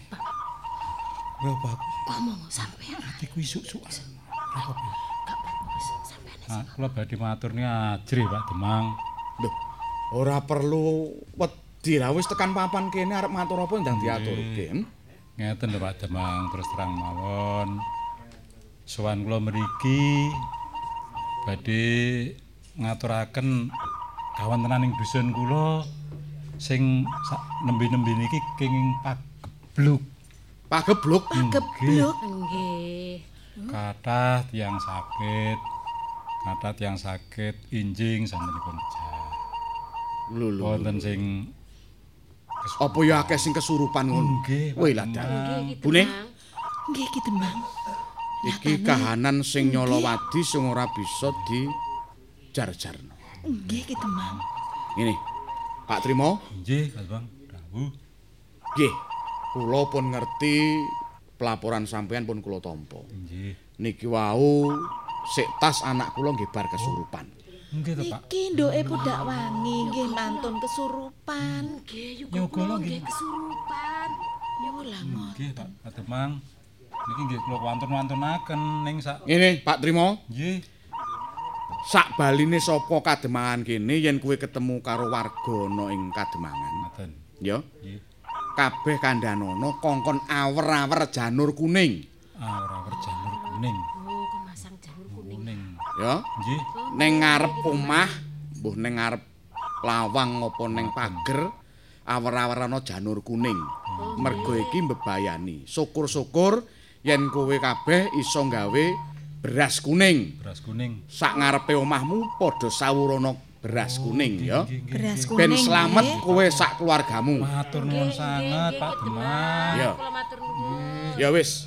Lha Pak, Ngomong sampean. atiku isuk-sukan. Gak apa-apa wis sampean. Ah, kula badhe matur ni ajri Pak Demang. Loh, ora perlu wedi lah wis tekan papan kene arep matur apa ndang diaturke. hmm? Ngeten lho Pak Demang, terus terang mawon. Sowan kula mriki badhe ngaturaken kawontenaning dusun kula sing nembe-nembe niki kenging pagebluk. Pagebluk. Gebluk. Nggih. Kathah tiyang sakit. Kathah tiyang sakit injing sampun pejah. Lho lho. Wonten sing Apa ya akeh sing kesurupan ngono? Nggih, Wih lah Bune. Nggih Ki Demang. iki kahanan sing nyolowadi sing ora bisa dijar-jarno. Nggih Ki Demang. Ngene. Pak Trimo, Nggih, Pak Bang. Dawuh. nggih. Kula pun ngerti pelaporan sampean pun kula tampa. Nggih. Niki wau sik tas anak kula nggih bar kesurupan. Nggih to, Pak. Iki ndoke budak wangi nggih mantun kesurupan. Nggih, yuga kula nggih. kesurupan. Yolah ngoten. Nggih, Pak Pak Demang. Niki nggih kula wantun-wantunaken ning sak Ngene, Pak Trimo, nggih. Sak baline sapa Kademangan kene yen kowe ketemu karo warga ana ing Kademangan. Ngoten. Ya. Nggih. Kabeh kandhanono kongkon awer-awer janur kuning. Ora ora janur kuning. Oh, kemasang janur kuning. Kuning. Ya. Nggih. Ning ngarep omah, mbuh ning ngarep lawang apa ning pager, awer-awer ana janur kuning. Mergo iki mbebayani. Syukur-syukur yen kowe kabeh iso gawe beras kuning. Beras kuning. Sak ngarepe omahmu padha sawurana beras kuning ya. Beras kuning. Ben slamet kowe sak keluargamu. Matur nuwun sanget Pak Demang. Ya. Kula matur nuwun. Ya wis.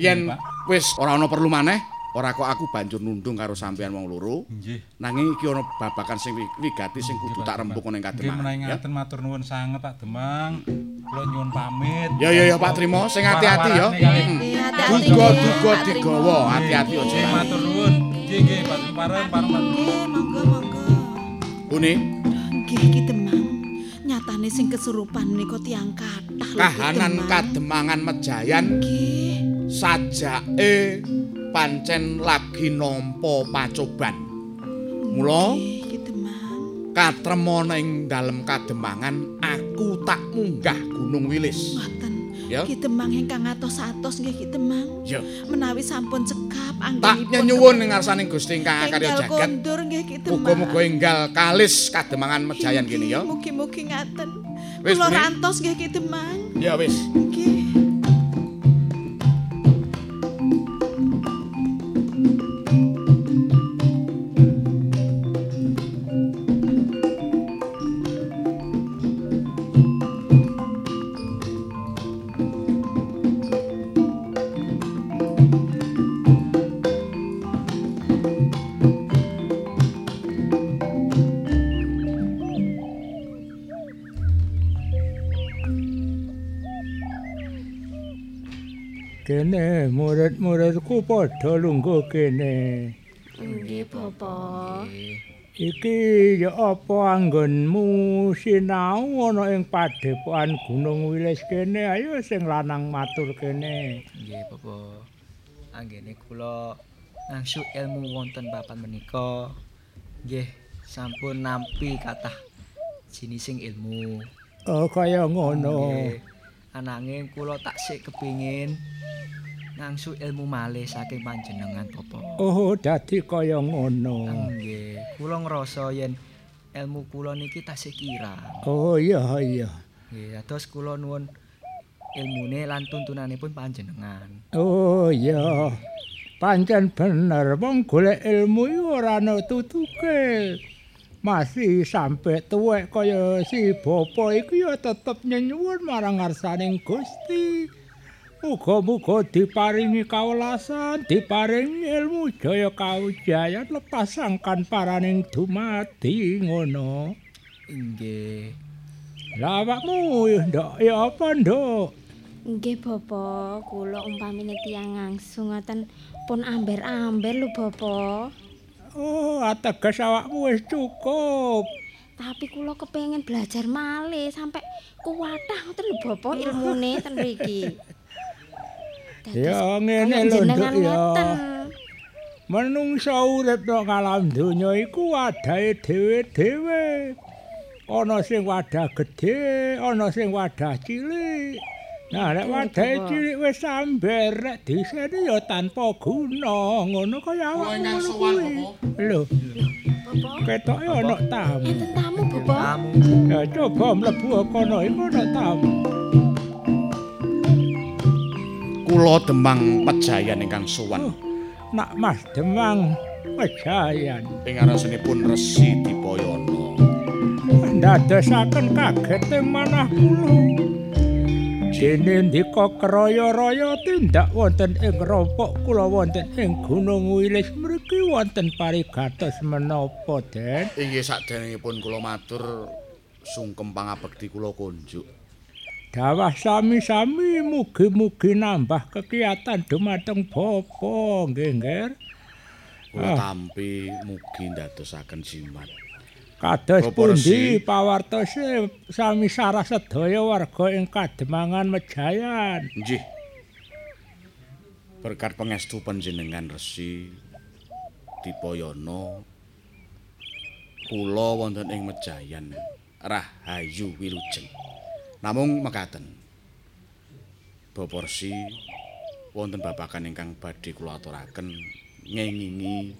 Yen wis ora ana perlu maneh, ora kok aku banjur nundung karo sampean wong loro. Nggih. Nanging iki ana babakan sing wi- wigati sing kudu tak rembug ning. Nggih, Kademangan. menawi Ya. ngaten matur nuwun sanget Pak Demang. Kula nyuwun pamit. Ya ya ya Pak Trimo, sing hati-hati ya. Kali. Hmm. Trimo. digawa, hati-hati aja. Matur nuwun. Nggih, nggih, Pak Pareng, pareng, Pak. Nggih, monggo monggo. Bune, Nggih Ki Demang. Nyatane sing kesurupan menika tiyang kathah kahanan Demang. Kademangan Mejayan Nggih. sajake pancen lagi nampa pacoban. Mula katremana ing dalem Kademangan aku tak munggah Gunung Wilis. Ngoten. Ya. Ki Demang ingkang atos-atos nggih Ki Demang. Ya. Menawi sampun cekap Tak anggenipun nyuwun ing ngarsaning Gusti ingkang akarya Enggal jagat. kondur nggih Ki Demang. Muga-muga enggal kalis Kademangan Mejayan kene ya. Mugi-mugi ngaten. Wis, Kula rantos nggih Ki Demang. Ya wis. Nggih. Murid-muridku padha lungguh kene. Nggih, Bapak. Iki ya apa anggonmu sinau ana ing padepokan Gunung Wilis kene. Ayo sing lanang matur kene. Nggih, Bapak. Anggene kula ngangsu ilmu wonten papan menika. Nggih, sampun nampi kathah jinising ilmu. Oh kaya ngono. Ananging kula taksih kepingin ngangsu ilmu malih saking panjenengan, Bapak. Oh dadi kaya ngono. Nggih, kula ngrasa yen ilmu kula niki tasih kirang. Oh iya iya. Nggih, dados kula nuwun ilmune lan tuntunanipun panjenengan. Oh iya. Pancen bener wong golek ilmu iku ora ana tutuke. Masih sampe tuwek kaya si bapa iku ya tetep nyenyuwun marang ngarsaning Gusti. Muga-muga diparingi kawelasan, diparingi ilmu jaya kawijayan lepas sangkan paraning dumadi ngono. Inggih. Lah awakmu nduk ya apa nduk? Nggih, Bapak, kula umpamine tiyang ngangsu ngoten pun amber-amber lho, Bapak. Oh, ateges awakmu wis cukup. Tapi kula kepengin belajar malih sampai kuwatah ngoten lho, Bapak, ilmune ten mriki. Ya ngene lho nduk ya. Menungsa urip nang alam donya iku wadahe dhewe-dhewe. Ana sing wadah gedhe, ana sing wadah cilik. Nah, nek wadahe Bapak. cilik wis samber, nek disene ya tanpa guna, ngono kaya awakmu ngono kuwi. Lho, ketoke ana tamu. Enten tamu, Bapak. Ya coba mlebu kono iku ana tamu. Kula Demang Pejayan ingkang sowan. Nak Mas Demang Pejayan. Ing ngaranipun Resi Dipayana. ndadosaken kaget manah kula. Dene ndika kraya-raya tindak wonten ing rompok kula wonten ing Gunung Wilis mriki wonten parigatos menapa, Den? Inggih sakderengipun kula matur sungkem pangabekti kula kunjuk. Dawah sami-sami mugi-mugi nambah kekiyatan dumateng bapa, nggih, Nger. Kula Ah. tampi mugi ndadosaken jimat. Kados pundi pawartose sami sarah sedaya warga ing Kademangan Mejayan. Nggih. Berkat pangestu panjenengan Resi Dipayana kula wonten ing Mejayan Rahayu Wilujeng. Namung mekaten. Resi wonten babagan ingkang badhe kula aturaken ngengingi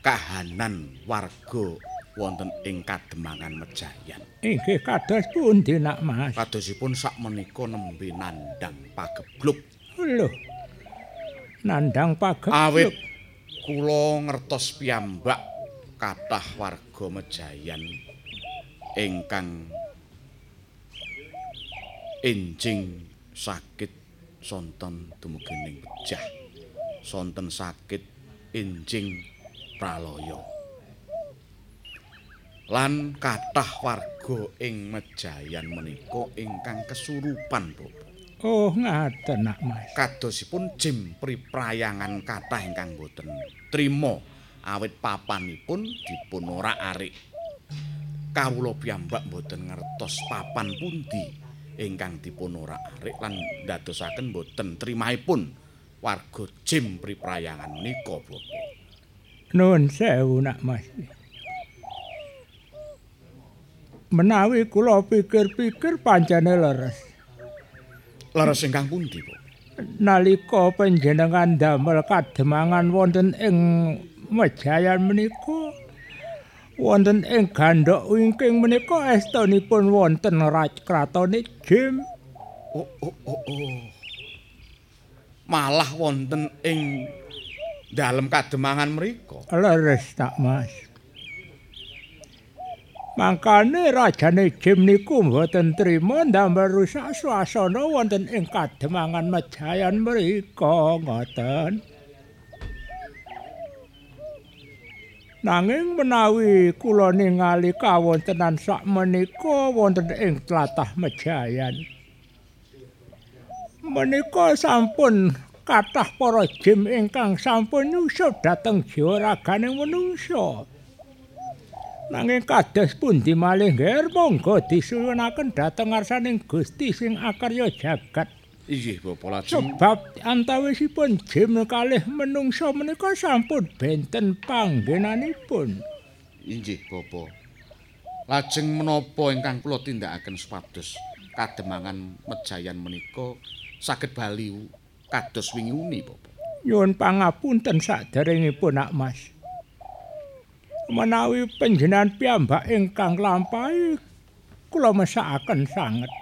kahanan warga wonten ing Kademangan Mejayan. Inggih kados pundi nak Mas? Kadosipun sakmenika nembe nandang pagebluk Lho. Nandang pagebluk. awit kula ngertos piyambak kathah warga Mejayan ingkang enjing sakit sonten dumugining pejah sonten sakit enjing pralaya. Lan kathah warga ing Mejayan menika ingkang kesurupan Bapak Oh, ngaten nak Mas. kadosipun jim priprayangan kathah ingkang boten trima. Awit papanipun dipun ora arik. Kawula piyambak boten ngertos papan pundi ingkang dipun ora arik lan ndadosaken boten trimahipun warga jim priprayangan menika Bapak Nuwun sewu nak Mas. Menawi kula pikir-pikir pancene leres. leres ingkang pundi Bapak Nalika panjenengan damel kademangan wonten ing Mejayan menika wonten ing gandhok wingking menika estunipun wonten raj kratone Jim. oh oh oh oh malah wonten ing dalem kademangan mriku Leres tak Mas. Mangkane rajane Jim niku mboten trima ndamel rusak swasana wonten ing kademangan Mejayan mriku ngoten. Nanging menawi kula ningali kawontenan sakmenika wonten ing tlatah Mejayan. Menika sampun kathah para jim ingkang sampun nyusup dhateng jiwa raganing manungsa. Nanging kados pundi malih nggih monggo disuwunaken dhateng ngarsaning Gusti sing akarya jagat. Inggih Bapak lajeng Sebab antawisipun jim kalih menungsa menika sampun benten panggenanipun. Inggih Bapak. Lajeng menapa ingkang kula tindakaken supados kademangan mejayan menika saged bali kados wingi uni Bapak. Nyuwun pangapunten saderengipun Nak Mas. Menawi panjenengan piyambak ingkang lampahi kula mesakaken sanget.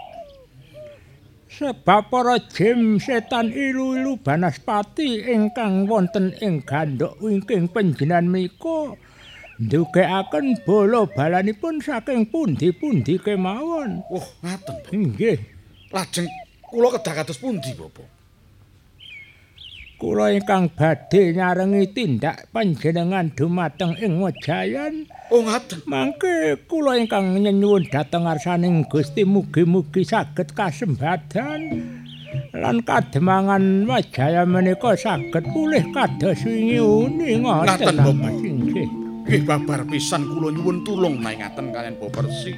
Sebab para jim setan ilu-ilu banaspati ingkang wonten ing gandhok wingking panjenengan menika ndugekaken bola balanipun saking pundi-pundi kemawon. Wah, ngaten. Nggih. Lajeng kula kedah kados pundi Bapak? Kula ingkang badhe nyarengi tindak panjenengan dumateng ing Mojayan. Oh ngaten. Mangke kula ingkang nyenyuwun dhateng ngarsaning Gusti mugi-mugi saged kasembadan lan kademangan Majaya menika saged pulih kados wingi uni Ngaten, ngoten Bapak. Mas inggih. Nggih babar pisan kula nyuwun tulung maengaken kalian Bapak Resi.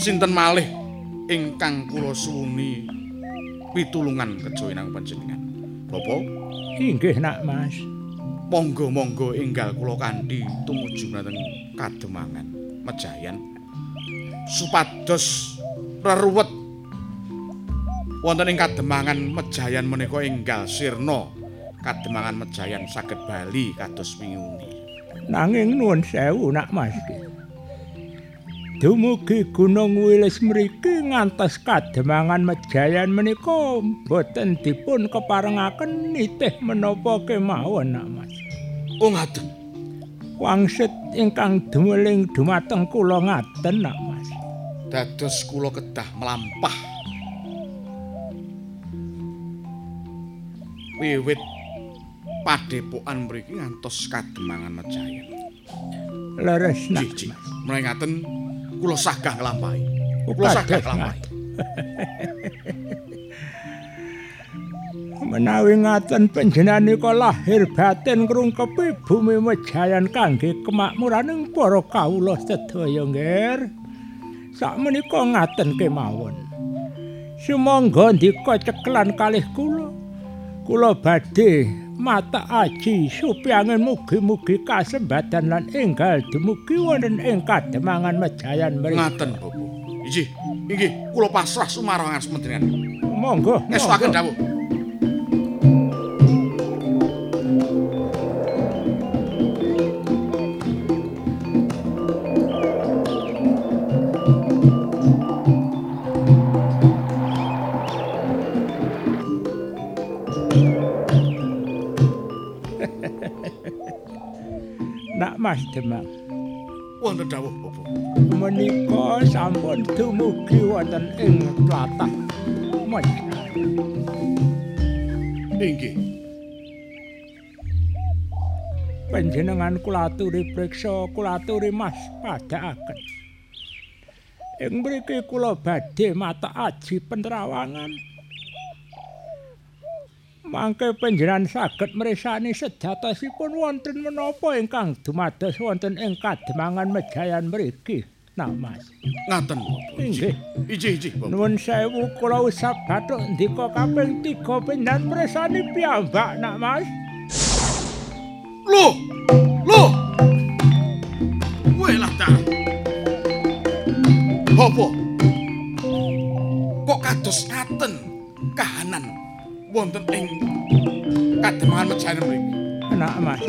Sinten malih ingkang kula suwuni pitulungan kejoinan panjenengan. Bapak, Inggih nak Mas. monggo-monggo enggal kula kanthi tumuju dhateng Kademangan Mejayan supados reruwet wonten ing Kademangan Mejayan menika enggal sirna Kademangan Mejayan saged bali kados wingi Nanging nuwun sewu nak Mas. Dumugi Gunung Wilis mriki ngantos kademangan Mejayan menika boten dipun keparengaken nitih menapa kemawon Mas. Oh ngaten. Wangsit ingkang dumeling dumateng kula ngaten nak Mas. dados kula kedah melampah wiwit padepokan mriki ngantos kademangan Mejayan. Leres nak. Mulai ngaten kula sagah nglampahi. Kula sagah nglampahi. Menawi ngaten panjenenganipun lahir batin ngrungkepi bumi Mejayan kangge kemakmuraning para kawula sedaya nggih. Sakmenika ngaten kemawon. Sumangga ndika ceklan kalih kula. Kula badhe mata aji supyangen mugi-mugi kasembadan lan enggal dumugi wonten ing kademangan Mejayan mriki. Ngaten, Bapak. Inggih, inggih kula pasrah sumarangan sementingan. Monggo. Ngestuaken monggo. dawuh. Mas Demang. Wonten dawuh, Bapak. menika sampun dumugi wonten ing tlatah. Inggih. Panjenengan kula aturi priksa, kula aturi Mas padhaaken. Ing mriki kula badhe mata aji penerawangan. Mangke panjenengan saged mresani sejatosipun wonten menapa ingkang dumados wonten ing kademangan Mejayan mriki. Nah, Mas. Ngaten. Inggih. Inggih, Bapak. Nuwun sewu kula usap bathuk ndika kaping 3 pindan mresani piyambak nak Mas. Loh! Loh! Welah ta. Apa? Kok kados ngaten wonten ing kademangan Mejayan mriki? Nak Mas.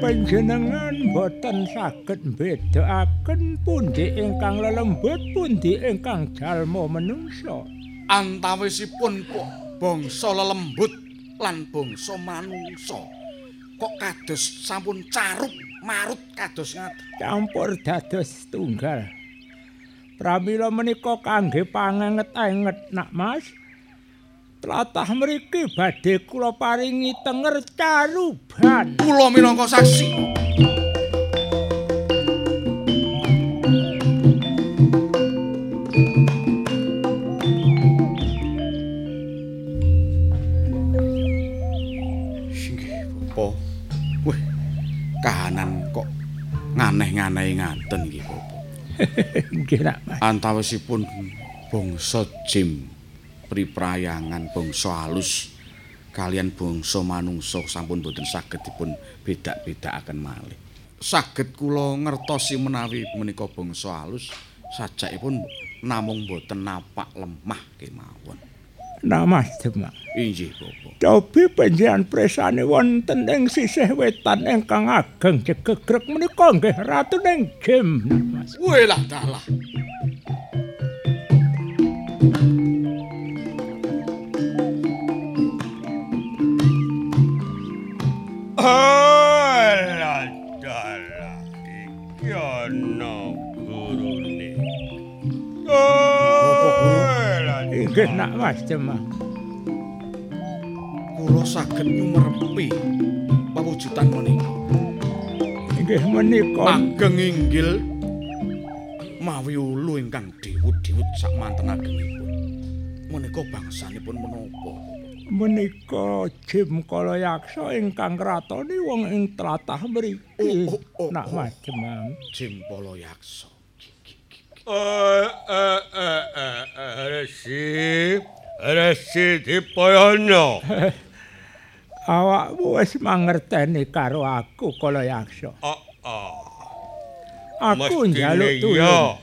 Panjenengan boten saged mbedakaken pundi ingkang lelembut pundi ingkang jalma menungsa. Antawisipun kok bangsa lelembut lan bangsa manungsa. Kok kados sampun caruk marut kados ngaten. campur dados tunggal. Pramila menika kangge pangenget-enget nak Mas. Tlatah mriki badhe kula paringi tenger caruban. Kula minangka saksi. Kahanan kok nganeh-nganehi ngaten iki. Antawisipun bangsa jim priprayangan bangsa alus kalian bangsa manungsa sampun boten saged dipun bedak-bedakaken malih. Saged kula ngertosi menawi menika bangsa alus sajakipun namung boten napak lemah kemawon. Nak Mas Demak. Inggih, Bapak. Cobi panjenengan presane wonten ing sisih wetan ingkang ageng jegegrek menika nggih ratuning Mas. Welah dalah. Alah dalah iki ana gurune. Alah Inggih nak Mas Demang. Kula saged nyumerepi pawujudan menika. Inggih menika Ageng inggil mawi ulu ingkang diwut-diwut sak manten agengipun. Menika bangsanipun menapa? menika Jim Kalayaksa ingkang kratoni wong ing tlatah mriki. Nak Mas Demang. Jim Palayaksa. Eh eh eh eh eh Resi. Resi dipoyono. Awakmu wis mangerteni karo aku Kalayaksa. Oh, oh. Aku Mestine njaluk tulung.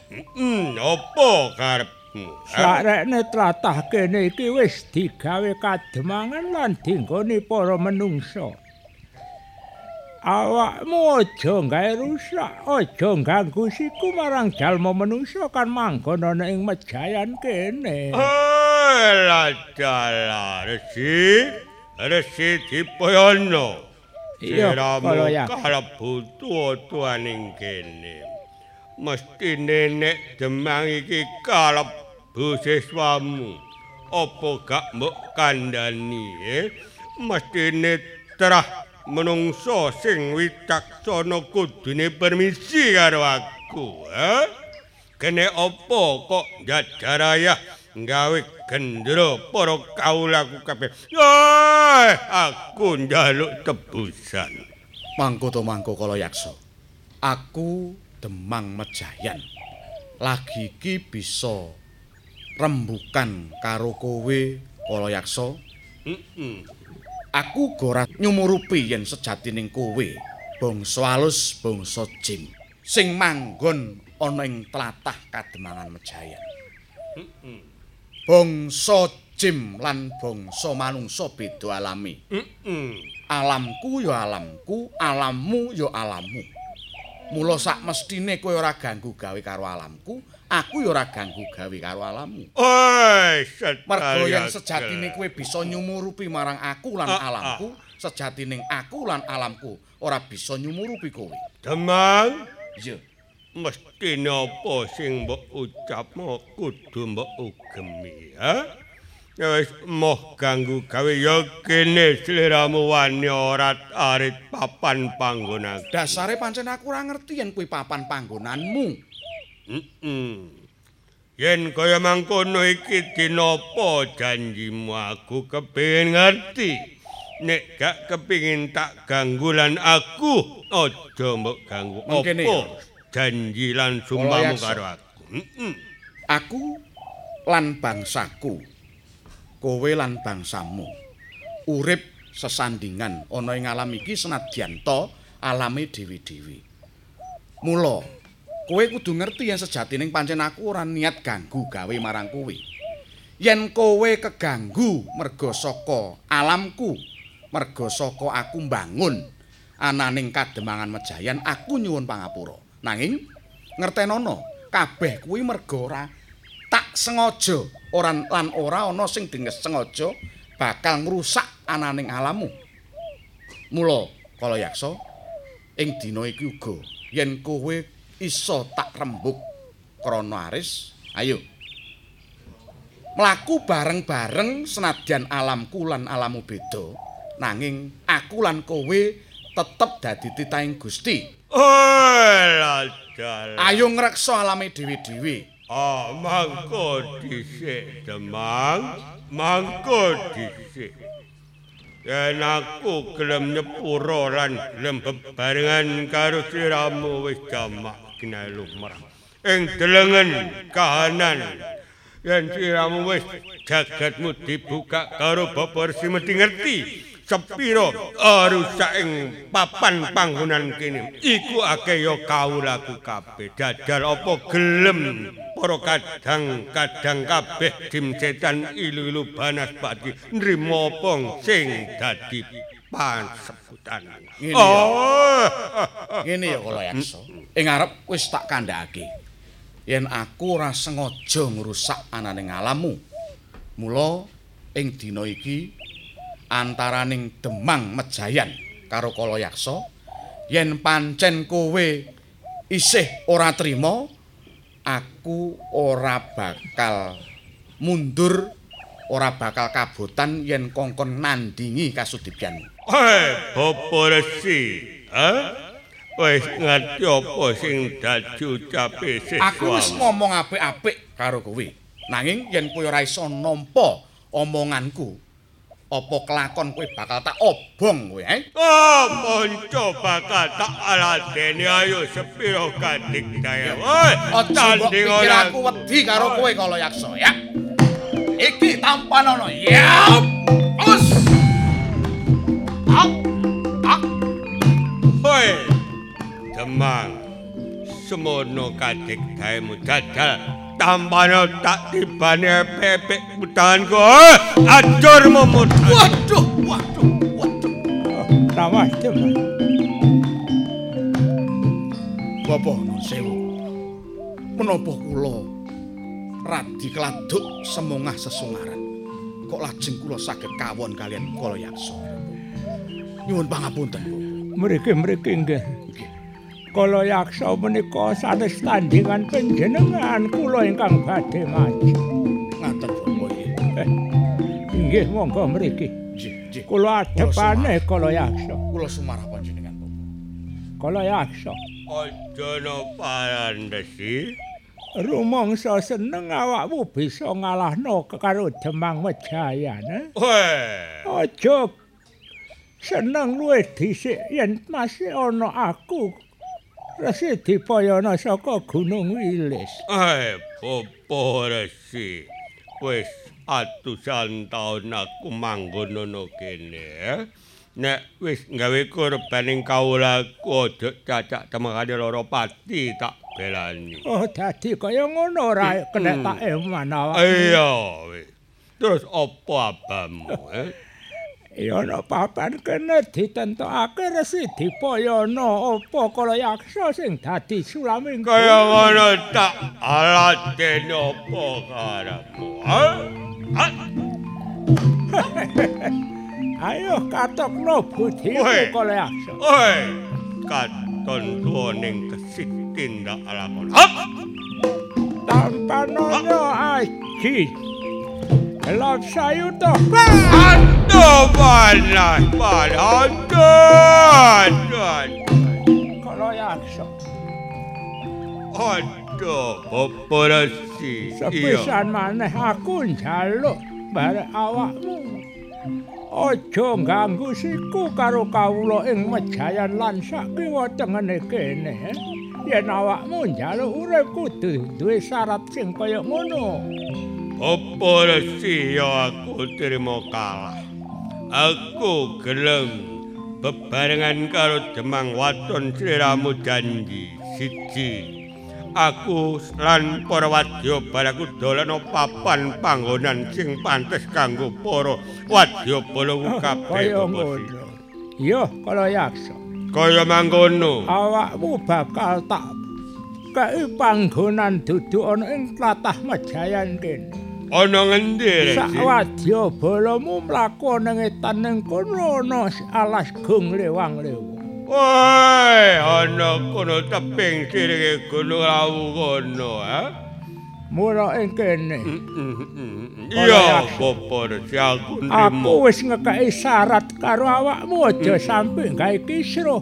Apa karepmu? ha? Sarekne tlatah kene iki wis digawe kademangan lan dinggoni para menungsa. Awakmu aja gawe rusak, aja ganggu siku marang jalma menungsa kan manggon ana ing mejayan kene. Alah dalah Resi. Resi dipoyono. Iya, Siramu Kalayaksa. kalebu tuwa-tuwaning kene. Mesti nenek demang iki kalebu siswamu. Apa gak mbok kandhani eh? Mesti terah menungso sing wicaksana kudune permisi karo aku, eh? Kene apa kok jajaraya gawe gendera para kaulaku kabeh. Yah, aku njaluk tebusan. Mangko to mangko Kalayaksa. Aku Demang Mejayan. Lagi iki bisa rembukan karo kowe Kalayaksa. Heeh. Aku gora nyumurupi yen sejatining kowe bangsa alus bangsa jim sing manggon ana ing tlatah Kademangan Mejayan. Heeh. Bangsa jim lan bangsa manungsa beda alami. Heeh. Alamku ya alamku, alammu ya alammu. Mula sak mestine kowe ora ganggu gawe karo alamku, aku ya ora ganggu gawe karo alammu. Oi, Mergo yen sejatine kowe bisa nyumurupi marang aku lan Ah, ah. alamku, sejatining aku lan alamku ora bisa nyumurupi kowe. Demang, Iya. mesti napa sing mbok ucapno kudu mbok ugemi, ha? Ya wis moh ganggu gawe ya kene sliramu wani ora arit papan panggonan. Dasare pancen aku ora ngerti yen kuwi papan panggonanmu. Heeh. Yen kaya mangkono iki dinapa janjimu aku kepengin ngerti. Nek gak kepengin tak ganggu lan aku aja mbok ganggu apa janji lan sumpahmu karo aku. Heeh. Aku lan bangsaku, kowe lan bangsamu urip sesandingan ana ing alam iki senadyan to alame dewi-dewi. Mula kowe kudu ngerti yen sejatining pancen aku ora niat ganggu gawe marang kowe. Yen kowe keganggu merga saka alamku, merga saka aku mbangun ananing kademangan mejayan, aku nyuwun pangapura. Nanging ngertenono, kabeh kuwi merga ora tak sengaja ora lan ora ana sing dinges sengaja bakal ngrusak ananing alammu. Mula kala yaksa ing dina iki uga yen kowe iso tak rembug krana aris, ayo. Mlaku bareng-bareng senadyan alamku lan alammu beda, nanging aku lan kowe tetep dadi titahing Gusti. Ayo ngreksa alame dhewe-dhewe. Ah, mangko dhisik, Demang. Mangko dhisik. Yen aku gelem nyepuro lan gelem bebarengan karo sliramu wis jamak kena lumrah. Ing delengen kahanan yen sliramu wis jagatmu dibuka karo Bapak Resi mesti ngerti? Sepiro rusak ing papan panggonan kene. Iku akeh ya kawulaku kabeh. Jajal apa gelem para kadang-kadang kabeh dim setan ilu-ilu banas pati nrimo apa sing dadi pansebutan Ngene ya. oh Ngene ya kala yaksa. Ing arep wis tak kandhakake. Yen aku ora sengaja ngrusak ananing alammu. Mula ing dina iki antaraning Demang Mejayan karo kala yaksa yen pancen kowe isih ora trima aku ora bakal mundur ora bakal kabotan yen kongkon nandingi kasudibyanmu. Hei, Bapak Resi, ha? Wis ngerti apa sing dadi ucape Aku wis ngomong apik-apik karo kowe. Nanging yen kowe ora iso nampa omonganku, apa kelakon kowe bakal tak obong kowe, eh? Oh, monco bakal tak aladeni ayo sepiro kadik daya. Woi, Aja mbok tanding pikir ora aku wedi karo kowe kala yaksa, ya. Iki tampanono, ya. Us. Ak. Ak. Hoi, demang. Semono kadik dayamu dadal. Tampano tak tibane pepek mutanganku. Eh, Acur mumut. Waduh, waduh, waduh. Nawas demang. Bapak nun sewu. Menapa kula radi keladuk semongah sesungaran. Kok lajeng kula saged kawon kalian kala yaksa. Nyuwun pangapunten, Bu. Mriki-mriki nggih. Kala yaksa menika sanes tandingan panjenengan kula ingkang badhe maju. Ngaten, Bapak. Eh, Nggih, monggo mriki. Nggih. Kula adepane kala yaksa. Kula sumarah panjenengan, Bapak. Kala yaksa. Aja no parandesi. Rumangsa seneng awakmu bisa ngalahno karo Demang Mejayan. Eh? Weh, Aja seneng luwih dhisik yen masih ana aku Resi dipayana saka Gunung Wilis. eh, Bapak Resi. Wis atusan taun aku manggon ana kene. eh. Nek wis gawe korbaning kawulaku aja cacak temekane loro pati tak belani. Oh, dadi kaya ngono ora kena tak eman awak. Iya. Terus apa abamu, eh? Ana papan kene ditentokake Resi dipayana apa kala yaksa sing dadi sulaming. Kaya ngono tak alatene apa? Ah, Ayo katokno budimu Weh. kala yaksa. Oi, katon tuwa ning kesit tindak alakon. Hap! Tampanono aji. Elok sayuto. Aduh, panas, panas. Aduh, aduh. Kala yaksa. Aduh, apa resi? Iya. Sepisan maneh aku njaluk barek awakmu. Aja ganggu siku karo kawula ing Mejayan lan sak kiwa tengene kene. Yen awakmu njaluk urip kudu duwe syarat sing kaya ngono. Apa resi ya aku terima kalah. Aku gelem bebarengan karo Demang Waton sliramu janji siji. Aku lan para wadya baraku dolan ana papan panggonan sing pantes kanggo para wadya bala kabeh. Kaya ngono. Yo kala yaksa. Kaya mangkono. Awakmu bakal tak kei panggonan dudu ana ing tlatah Mejayan kene. Ana ngendi resi? Sak wadya balamu mlaku ning etan kono ana alas gung lewang-lewang. Woi, ana kono teping sirike Gunung Lawu kono, ha? Mula ing kene. Iya, Bapak Resi aku. Aku wis ngekeki syarat karo awakmu aja sampe gawe kisruh.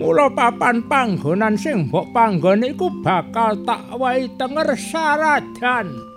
Mula papan panggonan sing mbok panggon iku bakal tak wahi tenger syaradan.